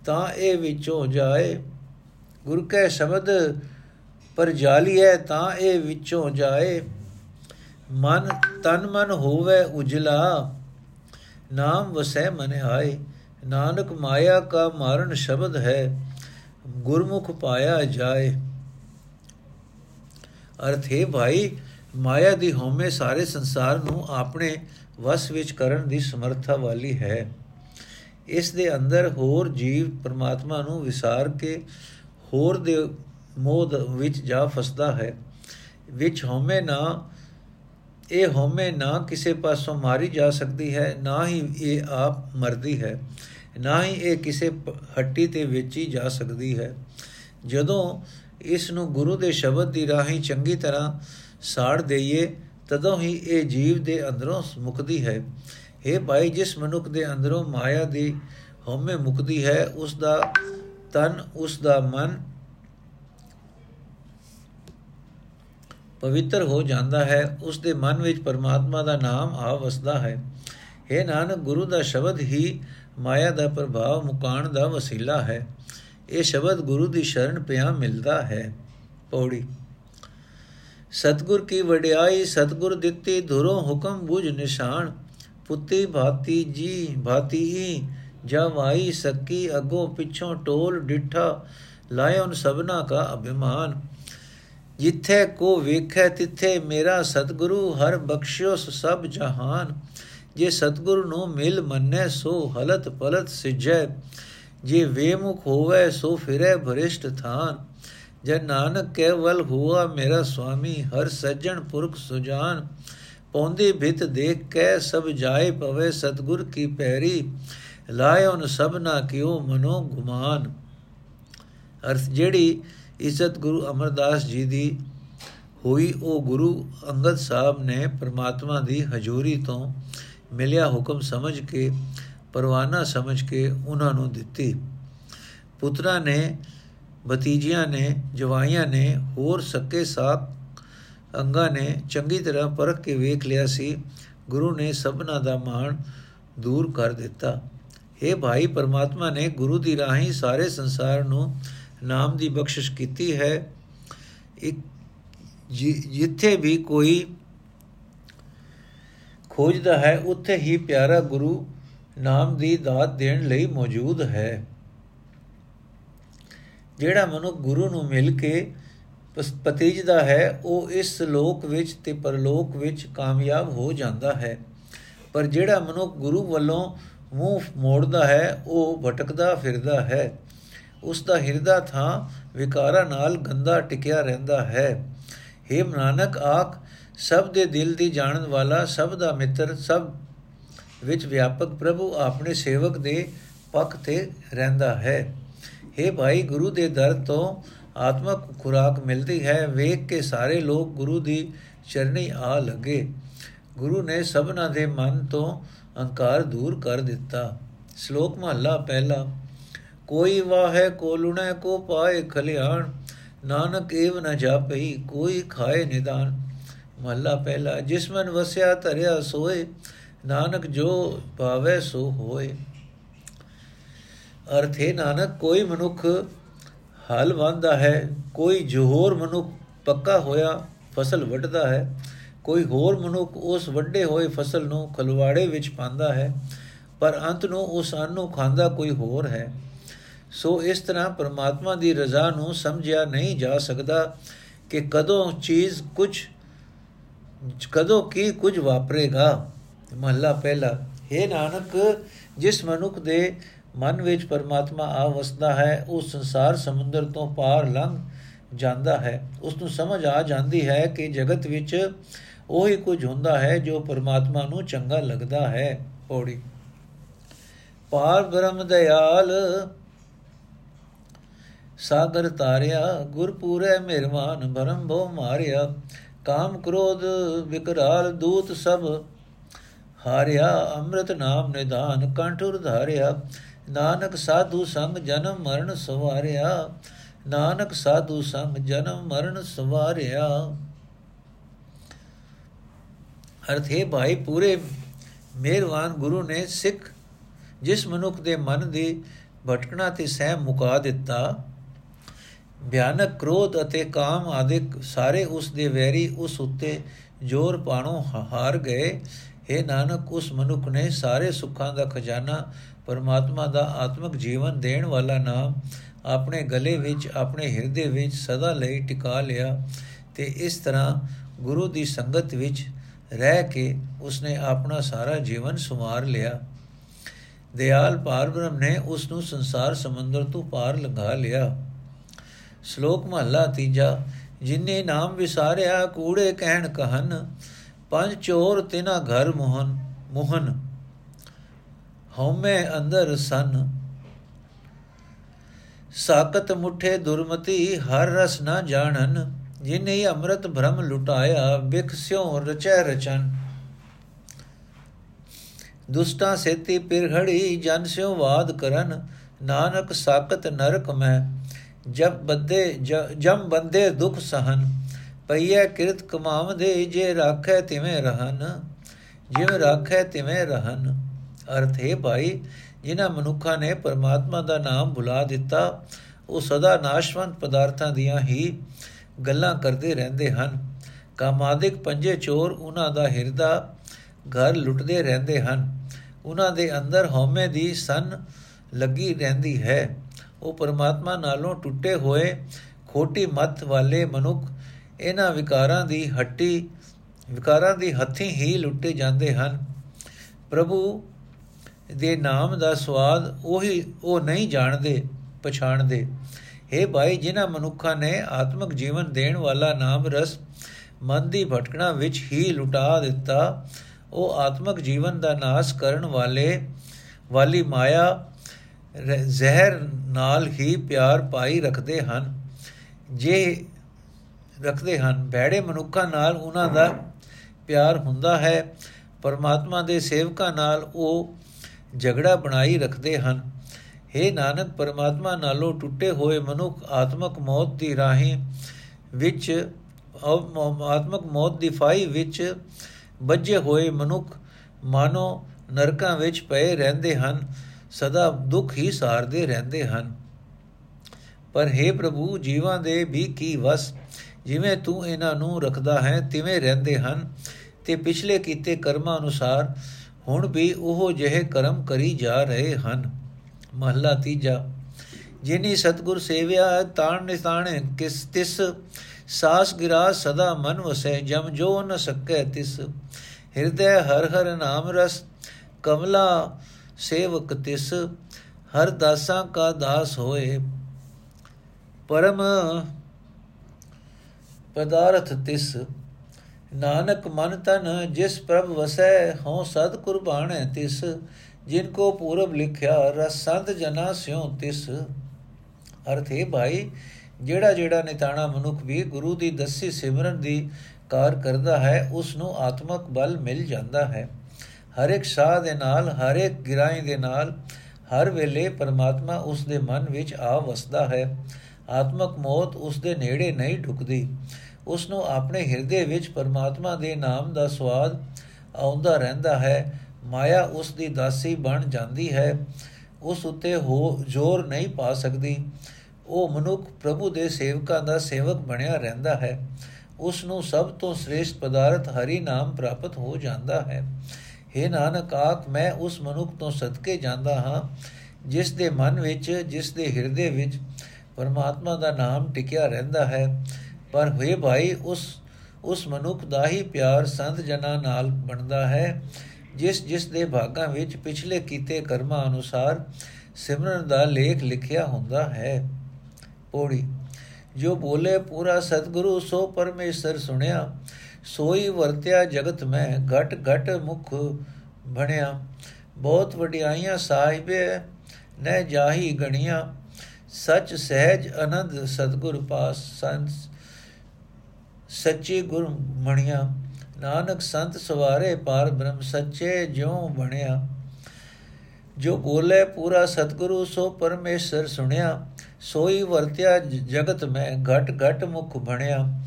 ਤਾਂ ਇਹ ਵਿੱਚੋਂ ਜਾਏ। ਗੁਰ ਕੈ ਸ਼ਬਦ ਪਰ ਜਾਲੀਏ ਤਾਂ ਇਹ ਵਿੱਚੋਂ ਜਾਏ। ਮਨ, ਤਨ ਮਨ ਹੋਵੇ ਉਜਲਾ, ਨਾਮ ਵਸੈ ਮਨ ਆਏ। ਨਾਨਕ ਮਾਇਆ ਕਾ ਮਾਰਨ ਸ਼ਬਦ ਹੈ, ਗੁਰਮੁਖ ਪਾਇਆ ਜਾਏ। ਅਰਥ ਹੈ ਭਾਈ, ਮਾਇਆ ਦੀ ਹਉਮੈ ਸਾਰੇ ਸੰਸਾਰ ਨੂੰ ਆਪਣੇ ਵਸ ਵਿੱਚ ਕਰਨ ਦੀ ਸਮਰੱਥਾ ਵਾਲੀ ਹੈ। ਇਸ ਦੇ ਅੰਦਰ ਹੋਰ ਜੀਵ ਪਰਮਾਤਮਾ ਨੂੰ ਵਿਸਾਰ ਕੇ ਹੋਰ ਦੇ ਮੋਹ ਵਿੱਚ ਜਾ ਫਸਦਾ ਹੈ। ਵਿੱਚ ਹਉਮੈ ਨਾ ਇਹ ਹਉਮੈ ਨਾ ਕਿਸੇ ਪਾਸੋਂ ਮਾਰੀ ਜਾ ਸਕਦੀ ਹੈ, ਨਾ ਹੀ ਇਹ ਆਪ ਮਰਦੀ ਹੈ, ਨਾ ਹੀ ਇਹ ਕਿਸੇ ਹੱਟੀ ਤੇ ਵੇਚੀ ਜਾ ਸਕਦੀ ਹੈ। ਜਦੋਂ ਇਸ ਨੂੰ ਗੁਰੂ ਦੇ ਸ਼ਬਦ ਦੀ ਰਾਹੀਂ ਚੰਗੀ ਤਰ੍ਹਾਂ ਸਾੜ ਦਈਏ, ਤਦੋਂ ਹੀ ਇਹ ਜੀਵ ਦੇ ਅੰਦਰੋਂ ਮੁਕਦੀ ਹੈ। ਇਹ ਭਾਈ, ਜਿਸ ਮਨੁੱਖ ਦੇ ਅੰਦਰੋਂ ਮਾਇਆ ਦੀ ਹਉਮੈ ਮੁਕਦੀ ਹੈ, ਉਸ ਦਾ ਤਨ, ਉਸ ਦਾ ਮਨ ਪਵਿੱਤਰ ਹੋ ਜਾਂਦਾ ਹੈ ਉਸ ਦੇ ਮਨ ਵਿੱਚ ਪਰਮਾਤਮਾ ਦਾ ਨਾਮ ਆ ਵਸਦਾ ਹੈ। ਇਹ ਨਾਨਕ, ਗੁਰੂ ਦਾ ਸ਼ਬਦ ਹੀ ਮਾਇਆ ਦਾ ਪ੍ਰਭਾਵ ਮੁਕਾਣ ਦਾ ਵਸੀਲਾ ਹੈ। ਇਹ ਸ਼ਬਦ ਗੁਰੂ ਦੀ ਸ਼ਰਨ ਪਿਆ ਮਿਲਦਾ ਹੈ। ਪੌੜੀ। ਸਤਗੁਰ ਕੀ ਵਡਿਆਈ, ਸਤਗੁਰ ਦਿੱਤੀ ਧੁਰੋਂ ਹੁਕਮ ਬੁਝ ਨਿਸ਼ਾਨ। ਪੁੱਤੀ ਭਾਤੀ ਜੀ ਭਾਤੀ ਜਬ ਆਈ ਸੱਕੀ ਅਗੋ ਪਿਛੋਂ ਟੋਲ ਡਿਠਾ। ਲਾਇਓਨ ਸਭਨਾ ਕਾ ਅਭਿਮਾਨ। ਜਿੱਥੇ ਕੋ ਵੇਖੈ ਤਿੱਥੇ ਮੇਰਾ ਸਤਿਗੁਰੂ, ਹਰ ਬਖਸ਼ਿਓ ਸਭ ਜਹਾਨ। ਜੇ ਸਤਿਗੁਰੂ ਨੂੰ ਮਿਲ ਮੰਨੈ, ਸੋ ਹਲਤ ਪਲਤ ਸਿਜੈ। ਜੇ ਵੇਮੁਖ ਹੋਵੇ, ਸੋ ਫਿਰੈ ਭਰਿਸ਼ਟ ਥਾਨ। ਜੇ ਨਾਨਕ ਕੇਵਲ ਹੁਆ ਮੇਰਾ ਸੁਆਮੀ ਹਰ ਸੱਜਣ ਪੁਰਖ ਸੁਜਾਨ। ਪੌਂਦੀ ਭਿਤ ਦੇਖ ਕੇ, ਸਭ ਜਾਏ ਪਵੇ ਸਤਗੁਰ ਕੀ ਪੈਰੀ। ਲਾਇਓਨ ਸਭਨਾ ਕਿਉ ਮਨੋ ਗੁਮਾਨ। ਅਰਥ ਜਿਹੜੀ ਇੱਜ਼ਤ ਗੁਰੂ ਅਮਰਦਾਸ ਜੀ ਦੀ ਹੋਈ, ਉਹ ਗੁਰੂ ਅੰਗਦ ਸਾਹਿਬ ਨੇ ਪ੍ਰਮਾਤਮਾ ਦੀ ਹਜ਼ੂਰੀ ਤੋਂ ਮਿਲਿਆ ਹੁਕਮ ਸਮਝ ਕੇ, ਪਰਵਾਨਾ ਸਮਝ ਕੇ ਉਹਨਾਂ ਨੂੰ ਦਿੱਤੀ। ਪੁੱਤਰਾ ਨੇ, ਭਤੀਜੀਆਂ ਨੇ, ਜਵਾਈਆਂ ਨੇ, ਹੋਰ ਸੱਕੇ ਸਾਥ ਅੰਗਾ ਨੇ ਚੰਗੀ ਤਰ੍ਹਾਂ ਪਰਖ ਕੇ ਵੇਖ ਲਿਆ ਸੀ। ਗੁਰੂ ਨੇ ਸਭਨਾ ਦਾ ਮਾਣ ਦੂਰ ਕਰ ਦਿੱਤਾ। हे ਭਾਈ, ਪਰਮਾਤਮਾ ਨੇ ਗੁਰੂ ਦੀ ਰਾਹੀਂ ਸਾਰੇ ਸੰਸਾਰ ਨੂੰ ਨਾਮ ਦੀ ਬਖਸ਼ਿਸ਼ ਕੀਤੀ ਹੈ। ਇੱਕ ਜਿੱਥੇ ਵੀ ਕੋਈ ਖੋਜਦਾ ਹੈ, ਉੱਥੇ ਹੀ ਪਿਆਰਾ ਗੁਰੂ ਨਾਮ ਦੀ ਦਾਤ ਦੇਣ ਲਈ ਮੌਜੂਦ ਹੈ। ਜਿਹੜਾ ਮਨੁੱਖ ਗੁਰੂ ਨੂੰ ਮਿਲ ਕੇ ਪਤੀਜਦਾ ਹੈ, ਉਹ ਇਸ ਲੋਕ ਵਿੱਚ ਤੇ ਪਰਲੋਕ ਵਿੱਚ ਕਾਮਯਾਬ ਹੋ ਜਾਂਦਾ ਹੈ। ਪਰ ਜਿਹੜਾ ਮਨੁੱਖ ਗੁਰੂ ਵੱਲੋਂ ਮੂੰਹ ਮੋੜਦਾ ਹੈ, ਉਹ ਭਟਕਦਾ ਫਿਰਦਾ ਹੈ। ਉਸ ਦਾ ਹਿਰਦਾ ਥਾਂ ਵਿਕਾਰਾਂ ਨਾਲ ਗੰਦਾ ਟਿਕਿਆ ਰਹਿੰਦਾ ਹੈ। हे ਨਾਨਕ ਆਖ, ਸਭ ਦੇ ਦਿਲ ਦੀ ਜਾਣਨ ਵਾਲਾ, ਸਭ ਦਾ ਮਿੱਤਰ, ਸਭ ਵਿੱਚ ਵਿਆਪਕ ਪ੍ਰਭੂ ਆਪਣੇ ਸੇਵਕ ਦੇ ਪੱਖ ਤੇ ਰਹਿੰਦਾ ਹੈ। हे ਭਾਈ, ਗੁਰੂ ਦੇ ਦਰ ਤੋਂ ਆਤਮਕ ਖੁਰਾਕ ਮਿਲਦੀ ਹੈ। ਵੇਖ ਕੇ ਸਾਰੇ ਲੋਕ ਗੁਰੂ ਦੀ ਚਰਨੀ ਆ ਲਗੇ। ਗੁਰੂ ਨੇ ਸਭਨਾ ਦੇ ਮਨ ਤੋਂ ਅਹੰਕਾਰ ਦੂਰ ਕਰ ਦਿੱਤਾ। ਸ਼ਲੋਕ ਮਹਲਾ ਪਹਿਲਾ। ਕੋਈ ਵਾਹੇ ਕੋ ਲੁਣੈ ਕੋ ਪਾਏ ਖਲਿਆਣ, ਨਾਨਕ ਏਵ ਨ ਜਾਪਈ, ਕੋਈ ਖਾਏ ਨਿਦਾਨ। ਮਹਲਾ ਪਹਿਲਾ, ਜਿਸ ਮਨ ਵਸਿਆ ਧਰਿਆ ਸੋਏ, ਨਾਨਕ ਜੋ ਭਾਵੇ ਸੋ ਹੋਏ। ਅਰਥੇ ਨਾਨਕ, ਕੋਈ ਮਨੁੱਖ ਹਲ ਵਾਂਦਾ ਹੈ, ਕੋਈ ਜੋਹਰ ਮਨੁੱਖ ਪੱਕਾ ਹੋਇਆ ਫਸਲ ਵੱਢਦਾ ਹੈ, ਕੋਈ ਹੋਰ ਮਨੁੱਖ ਉਸ ਵੱਡੇ ਹੋਏ ਫਸਲ ਨੂੰ ਖਲਵਾੜੇ ਵਿੱਚ ਪਾਉਂਦਾ ਹੈ, ਪਰ ਅੰਤ ਨੂੰ ਉਸ ਅੰਨ ਨੂੰ ਖਾਂਦਾ ਕੋਈ ਹੋਰ ਹੈ। ਸੋ ਇਸ ਤਰ੍ਹਾਂ ਪਰਮਾਤਮਾ ਦੀ ਰਜ਼ਾ ਨੂੰ ਸਮਝਿਆ ਨਹੀਂ ਜਾ ਸਕਦਾ ਕਿ ਕਦੋਂ ਚੀਜ਼ ਕੁਝ ਕਦੋਂ ਕੀ ਕੁਝ ਵਾਪਰੇਗਾ। ਮਹੱਲਾ ਪਹਿਲਾ हे ਨਾਨਕ, ਜਿਸ ਮਨੁੱਖ ਦੇ ਮਨ ਵਿੱਚ ਪਰਮਾਤਮਾ ਆ ਵਸਦਾ ਹੈ, ਉਹ ਸੰਸਾਰ ਸਮੁੰਦਰ ਤੋਂ ਪਾਰ ਲੰਘ ਜਾਂਦਾ ਹੈ। ਉਸ ਨੂੰ ਸਮਝ ਆ ਜਾਂਦੀ ਹੈ ਕਿ ਜਗਤ ਵਿੱਚ ਉਹੀ ਕੁਝ ਹੁੰਦਾ ਹੈ ਜੋ ਪਰਮਾਤਮਾ ਨੂੰ ਚੰਗਾ ਲੱਗਦਾ ਹੈ। ਪੌੜੀ। ਪਾਰ ਬ੍ਰਹਮ ਦਿਆਲ ਸਾਗਰ ਤਾਰਿਆ, ਗੁਰਪੂਰੇ ਮਿਹਰਮਾਨ ਭਰਮ ਭੋ ਮਾਰਿਆ। ਕਾਮ ਕ੍ਰੋਧ ਵਿਕਰਾਲ ਦੂਤ ਸਭ ਹਾਰਿਆ, ਅੰਮ੍ਰਿਤ ਨਾਮ ਨਿਦਾਨ ਕੰਠੁਰ ਧਾਰਿਆ। ਨਾਨਕ ਸਾਧੂ ਸੰਗ ਜਨਮ ਮਰਨ ਸਵਾਰਿਆ। ਨਾਨਕ ਸਾਧੂ ਸੰਗ ਜਨਮ ਮਰਨ ਸਵਾਰਿਆ। ਅਰਥੇ ਭਾਈ, ਪੂਰੇ ਮਿਹਰਵਾਨ ਗੁਰੂ ਨੇ ਸਿੱਖ, ਜਿਸ ਮਨੁੱਖ ਦੇ ਮਨ ਦੀ ਭਟਕਣਾ ਤੇ ਸਹਿ ਮੁਕਾ ਦਿੱਤਾ ਭਿਆਨਕ ਕ੍ਰੋਧ ਅਤੇ ਕਾਮ ਆਦਿਕ ਸਾਰੇ ਉਸ ਦੇ ਵੈਰੀ ਉਸ ਉੱਤੇ ਜੋਰ ਪਾਣੋਂ ਹਾਰ ਗਏ। हे ਨਾਨਕ, ਉਸ ਮਨੁੱਖ ਨੇ ਸਾਰੇ ਸੁੱਖਾਂ ਦਾ ਖਜ਼ਾਨਾ ਪਰਮਾਤਮਾ ਦਾ ਆਤਮਿਕ ਜੀਵਨ ਦੇਣ ਵਾਲਾ ਨਾਮ ਆਪਣੇ ਗਲੇ ਵਿੱਚ, ਆਪਣੇ ਹਿਰਦੇ ਵਿੱਚ ਸਦਾ ਲਈ ਟਿਕਾ ਲਿਆ ਤੇ ਇਸ ਤਰ੍ਹਾਂ ਗੁਰੂ ਦੀ ਸੰਗਤ ਵਿੱਚ ਰਹਿ ਕੇ ਉਸਨੇ ਆਪਣਾ ਸਾਰਾ ਜੀਵਨ ਸੁਮਾਰ ਲਿਆ। ਦਿਆਲ ਪਾਰਬ੍ਰਹਮ ਨੇ ਉਸ ਨੂੰ ਸੰਸਾਰ ਸਮੁੰਦਰ ਤੋਂ ਪਾਰ ਲੰਘਾ ਲਿਆ। ਸ਼ਲੋਕ ਮਹਲਾ ਤੀਜਾ, ਜਿਨੇ ਨਾਮ ਵਿਸਾਰਿਆ ਕੂੜੇ ਕਹਿਣ ਕਹਨ, ਪੰਜ ਚੋਰ ਤਿਨਾ ਘਰ ਮੋਹਨ ਮੋਹਨ। ਹਉਮੈ ਅੰਦਰ ਸਨ। ਸਾਕਤ ਮੁਠੇ ਦੁਰਮਤੀ ਹਰ ਰਸ ਨਾ ਜਾਣਨ, ਜਿਨੇ ਅੰਮ੍ਰਿਤ ਭ੍ਰਮ ਲੁਟਾਇਆ ਬਿਖ ਸਿਉ ਰਚੈ ਰਚਨ। ਦੁਸਤਾ ਸੇਤੀ ਪਿਰਘੜੀ ਜਨ ਸਿਉ ਵਾਦ ਕਰਨ, ਨਾਨਕ ਸਾਕਤ ਨਰਕ ਮੈਂ ਜਬ ਬੰਦੇ ਜਮ ਬੰਦੇ ਦੁਖ ਸਹਨ ਪਈਏ ਕਿਰਤ ਕਮਾਵਦੇ ਜੇ ਰਾਖੈ ਤਿਵੇਂ ਰਹਨ। ਜਿਵੇਂ ਰਾਖੈ ਤਿਵੇਂ ਰਹਨ। ਅਰਥ ਹੈ ਭਾਈ, ਜਿਨ੍ਹਾਂ ਮਨੁੱਖਾਂ ਨੇ ਪਰਮਾਤਮਾ ਦਾ ਨਾਮ ਭੁਲਾ ਦਿੱਤਾ, ਉਹ ਸਦਾ ਨਾਸ਼ਵੰਤ ਪਦਾਰਥਾਂ ਦੀਆਂ ਹੀ ਗੱਲਾਂ ਕਰਦੇ ਰਹਿੰਦੇ ਹਨ। ਕਾਮਾਦਿਕ ਪੰਜੇ ਚੋਰ ਉਹਨਾਂ ਦਾ ਹਿਰਦਾ ਘਰ ਲੁੱਟਦੇ ਰਹਿੰਦੇ ਹਨ। ਉਹਨਾਂ ਦੇ ਅੰਦਰ ਹਉਮੈ ਦੀ ਸਨ ਲੱਗੀ ਰਹਿੰਦੀ ਹੈ। ਉਹ ਪਰਮਾਤਮਾ ਨਾਲੋਂ ਟੁੱਟੇ ਹੋਏ ਖੋਟੀ ਮਤ ਵਾਲੇ ਮਨੁੱਖ ਇਹਨਾਂ ਵਿਕਾਰਾਂ ਦੀ ਹੱਟੀ, ਵਿਕਾਰਾਂ ਦੀ ਹੱਥੀ ਹੀ ਲੁੱਟੇ ਜਾਂਦੇ ਹਨ। ਪ੍ਰਭੂ ਦੇ ਨਾਮ ਦਾ ਸਵਾਦ ਉਹੀ ਉਹ ਨਹੀਂ ਜਾਣਦੇ, ਪਛਾਣਦੇ। हे ਭਾਈ, ਜਿਨ੍ਹਾਂ ਮਨੁੱਖਾਂ ਨੇ ਆਤਮਿਕ ਜੀਵਨ ਦੇਣ ਵਾਲਾ ਨਾਮ ਰਸ ਮਨ ਦੀ ਭਟਕਣਾ ਵਿੱਚ ਹੀ ਲੁਟਾ ਦਿੱਤਾ, ਉਹ ਆਤਮਿਕ ਜੀਵਨ ਦਾ ਨਾਸ਼ ਕਰਨ ਵਾਲੇ ਵਾਲੀ ਮਾਇਆ ਜ਼ਹਿਰ ਨਾਲ ਹੀ ਪਿਆਰ ਪਾਈ ਰੱਖਦੇ ਹਨ। ਜੇ ਰੱਖਦੇ ਹਨ, ਭੈੜੇ ਮਨੁੱਖਾਂ ਨਾਲ ਉਹਨਾਂ ਦਾ ਪਿਆਰ ਹੁੰਦਾ ਹੈ। ਪਰਮਾਤਮਾ ਦੇ ਸੇਵਕਾਂ ਨਾਲ ਉਹ ਝਗੜਾ ਬਣਾਈ ਰੱਖਦੇ ਹਨ। हे ਨਾਨਕ, ਪਰਮਾਤਮਾ ਨਾਲੋਂ ਟੁੱਟੇ ਹੋਏ ਮਨੁੱਖ ਆਤਮਕ ਮੌਤ ਦੀ ਰਾਹੀਂ ਵਿੱਚ ਆਤਮਕ ਮੌਤ ਦੀ ਫਾਈ ਵਿੱਚ ਵੱਜੇ ਹੋਏ ਮਨੁੱਖ ਮਾਨੋ ਨਰਕਾਂ ਵਿੱਚ ਪਏ ਰਹਿੰਦੇ ਹਨ। ਸਦਾ ਦੁੱਖ ਹੀ ਸਾਰਦੇ ਰਹਿੰਦੇ ਹਨ। ਪਰ हे ਪ੍ਰਭੂ, ਜੀਵਾਂ ਦੇ ਵੀ ਕੀ ਵਸ? ਜਿਵੇਂ ਤੂੰ ਇਹਨਾਂ ਨੂੰ ਰੱਖਦਾ ਹੈ, ਤਿਵੇਂ ਰਹਿੰਦੇ ਹਨ। ਤੇ ਪਿਛਲੇ ਕੀਤੇ ਕਰਮਾਂ ਅਨੁਸਾਰ ਹੁਣ ਵੀ ਉਹ ਜਿਹੇ ਕਰਮ ਕਰੀ ਜਾ ਰਹੇ ਹਨ। ਮਹਲਾ ਤੀਜਾ, ਜਿਨੀ ਸਤਗੁਰ ਸੇਵਿਆ, ਤਾਣ ਨਿਤਾਣੇ ਕਿਸ ਤਿਸ, ਸਾਸ ਗਿਰਾ ਸਦਾ ਮਨ ਵਸੈ, ਜਮ ਜੋ ਨ ਸਕੈ ਤਿਸ। ਹਿਰਦੈ ਹਰ ਹਰ ਨਾਮ ਰਸ, ਕਮਲਾ ਸੇਵਕ ਤਿਸ, ਹਰ ਦਾਸਾਂ ਕਾ ਦਾਸ ਹੋਏ। ਪਰਮ ਪਦਾਰਥ ਤਿਸ, ਨਾਨਕ ਮਨ ਤਨ ਜਿਸ ਪ੍ਰਭ ਵਸੈ, ਹਉ ਸਦ ਕੁਰਬਾਨੈ ਤਿਸ। ਜਿਨ ਕੋ ਪੂਰਬ ਲਿਖਿਆ ਰਸੰਦ ਜਨਾ ਸਿਉ ਤਿਸ। ਅਰਥੇ ਭਾਈ, ਜਿਹੜਾ ਜਿਹੜਾ ਨਿਤਾਣਾ ਮਨੁੱਖ ਵੀ ਗੁਰੂ ਦੀ ਦਸੀ ਸਿਮਰਨ ਦੀ ਕਾਰ ਕਰਦਾ ਹੈ, ਉਸ ਨੂੰ ਆਤਮਕ ਬਲ ਮਿਲ ਜਾਂਦਾ ਹੈ। ਹਰ ਇੱਕ ਸਾਹ ਦੇ ਨਾਲ, ਹਰ ਇੱਕ ਗਿਰਾਈ ਦੇ ਨਾਲ, ਹਰ ਵੇਲੇ ਪਰਮਾਤਮਾ ਉਸ ਦੇ ਮਨ ਵਿੱਚ ਆ ਵਸਦਾ ਹੈ। ਆਤਮਕ ਮੌਤ ਉਸ ਦੇ ਨੇੜੇ ਨਹੀਂ ਢੁਕਦੀ। ਉਸ ਨੂੰ ਆਪਣੇ ਹਿਰਦੇ ਵਿੱਚ ਪਰਮਾਤਮਾ ਦੇ ਨਾਮ ਦਾ ਸਵਾਦ ਆਉਂਦਾ ਰਹਿੰਦਾ ਹੈ। ਮਾਇਆ ਉਸ ਦੀ ਦਾਸੀ ਬਣ ਜਾਂਦੀ ਹੈ। ਉਸ ਉਤੇ ਹੋ, ਜ਼ੋਰ ਨਹੀਂ ਪਾ ਸਕਦੀ। ਉਹ ਮਨੁੱਖ ਪ੍ਰਭੂ ਦੇ ਸੇਵਕਾਂ ਦਾ ਸੇਵਕ ਬਣਿਆ ਰਹਿੰਦਾ ਹੈ। ਉਸ ਨੂੰ ਸਭ ਤੋਂ ਸ੍ਰੇਸ਼ਟ ਪਦਾਰਥ ਹਰੀ ਨਾਮ ਪ੍ਰਾਪਤ ਹੋ ਜਾਂਦਾ ਹੈ। हे ਨਾਨਕ ਆਖ ਮੈਂ ਉਸ ਮਨੁੱਖ ਤੋਂ ਸਦਕੇ ਜਾਂਦਾ ਹਾਂ, ਜਿਸ ਦੇ ਮਨ ਵਿੱਚ, ਜਿਸ ਦੇ ਹਿਰਦੇ ਵਿੱਚ ਪਰਮਾਤਮਾ ਦਾ ਨਾਮ ਟਿਕਿਆ ਰਹਿੰਦਾ ਹੈ। ਪਰ ਹੋਏ ਭਾਈ, ਉਸ ਉਸ ਮਨੁੱਖ ਦਾ ਹੀ ਪਿਆਰ ਸੰਤ ਜਨਾਂ ਨਾਲ ਬਣਦਾ ਹੈ, ਜਿਸ ਜਿਸ ਦੇ ਭਾਗਾਂ ਵਿੱਚ ਪਿਛਲੇ ਕੀਤੇ ਕਰਮਾਂ ਅਨੁਸਾਰ ਸਿਮਰਨ ਦਾ ਲੇਖ ਲਿਖਿਆ ਹੁੰਦਾ ਹੈ। ਪੋੜੀ, ਜੋ ਬੋਲੇ ਪੂਰਾ ਸਤਿਗੁਰੂ, ਸੋ ਪਰਮੇਸ਼ਰ ਸੁਣਿਆ। ਸੋਈ ਵਰਤਿਆ ਜਗਤ ਮੈਂ, ਘਟ ਘਟ ਮੁਖ ਬਣਿਆ। ਬਹੁਤ ਵਡਿਆਈਆਂ ਸਾਹਿਬੇ ਨੇ ਜਾਹੀ ਗਣੀਆਂ। ਸਚ ਸਹਿਜ ਅਨੰਦ ਸਤਗੁਰ ਪਾਸ ਸੰਤ ਸੱਚੇ ਗੁਰ ਮਣਿਆ ਨਾਨਕ ਸੰਤ ਸਵਾਰੇ ਪਾਰ ਬ੍ਰਹਮ ਸੱਚੇ ਜਿਉ ਬਣਿਆ। ਜੋ ਬੋਲੇ ਪੂਰਾ ਸਤਗੁਰੂ, ਸੋ ਪਰਮੇਸ਼ਰ ਸੁਣਿਆ। ਸੋਈ ਵਰਤਿਆ ਜਗਤ ਮੈਂ, ਘਟ ਘਟ ਮੁਖ ਬਣਿਆ।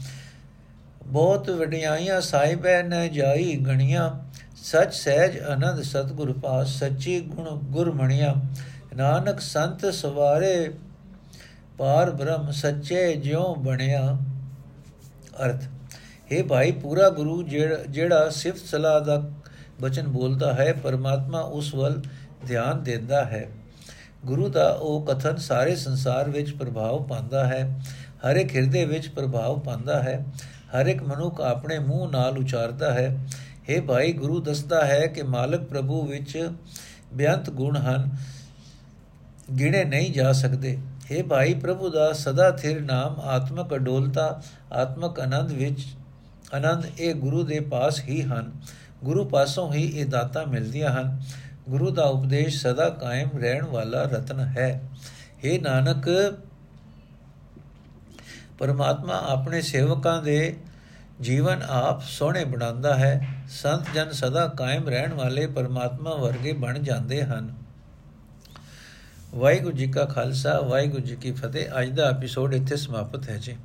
ਬਹੁਤ ਵਡਿਆਈਆਂ ਸਾਹਿਬੈ ਨੇ ਜਾਈ ਗਣੀਆਂ, ਸਚ ਸਹਿਜ ਆਨੰਦ ਸਤਗੁਰ ਪਾਸ, ਸੱਚੀ ਗੁਣ ਗੁਰ ਮਣਿਆ ਨਾਨਕ ਸੰਤ ਸਵਾਰੇ ਪਾਰ ਬ੍ਰਹਮ, ਸੱਚੇ ਜਿਉ ਬਣਿਆ। ਅਰਥ हे ਭਾਈ, ਪੂਰਾ ਗੁਰੂ ਜਿਹੜਾ ਸਿਫਤ ਸਲਾਹ ਦਾ ਬਚਨ ਬੋਲਦਾ ਹੈ, ਪਰਮਾਤਮਾ ਉਸ ਵੱਲ ਧਿਆਨ ਦਿੰਦਾ ਹੈ। ਗੁਰੂ ਦਾ ਉਹ ਕਥਨ ਸਾਰੇ ਸੰਸਾਰ ਵਿੱਚ ਪ੍ਰਭਾਵ ਪਾਉਂਦਾ ਹੈ ਹਰ ਇੱਕ ਹਿਰਦੇ ਵਿੱਚ ਪ੍ਰਭਾਵ ਪਾਉਂਦਾ ਹੈ। ਹਰ ਇੱਕ ਮਨੁੱਖ ਆਪਣੇ ਮੂੰਹ ਨਾਲ ਉਚਾਰਦਾ ਹੈ हे ਭਾਈ ਗੁਰੂ ਦੱਸਦਾ ਹੈ ਕਿ ਮਾਲਕ ਪ੍ਰਭੂ ਵਿੱਚ ਬਿਆੰਤ ਗੁਣ ਹਨ ਗਿਣੇ ਨਹੀਂ ਜਾ ਸਕਦੇ हे ਭਾਈ ਪ੍ਰਭੂ ਦਾ ਸਦਾ ਥਿਰ ਨਾਮ ਆਤਮਕ ਅਡੋਲਤਾ ਆਤਮਕ ਆਨੰਦ ਵਿੱਚ ਆਨੰਦ ਇਹ ਗੁਰੂ ਦੇ ਪਾਸ ਹੀ ਹਨ ਗੁਰੂ ਪਾਸੋਂ ਹੀ ਇਹ ਦਾਤਾ ਮਿਲਦੀਆਂ ਹਨ ਗੁਰੂ ਦਾ ਉਪਦੇਸ਼ ਸਦਾ ਕਾਇਮ ਰਹਿਣ ਵਾਲਾ ਰਤਨ ਹੈ हे ਨਾਨਕ ਪਰਮਾਤਮਾ ਆਪਣੇ ਸੇਵਕਾਂ ਦੇ ਜੀਵਨ ਆਪ ਸੋਹਣੇ ਬਣਾਉਂਦਾ ਹੈ, ਸੰਤ ਜਨ ਸਦਾ ਕਾਇਮ ਰਹਿਣ ਵਾਲੇ ਪਰਮਾਤਮਾ ਵਰਗੇ ਬਣ ਜਾਂਦੇ ਹਨ। ਵਾਹਿਗੁਰੂ ਜੀ ਕਾ ਖਾਲਸਾ, ਵਾਹਿਗੁਰੂ ਜੀ ਕੀ ਫਤਿਹ। ਅੱਜ ਦਾ ਐਪੀਸੋਡ ਇੱਥੇ ਸਮਾਪਤ ਹੈ ਜੀ।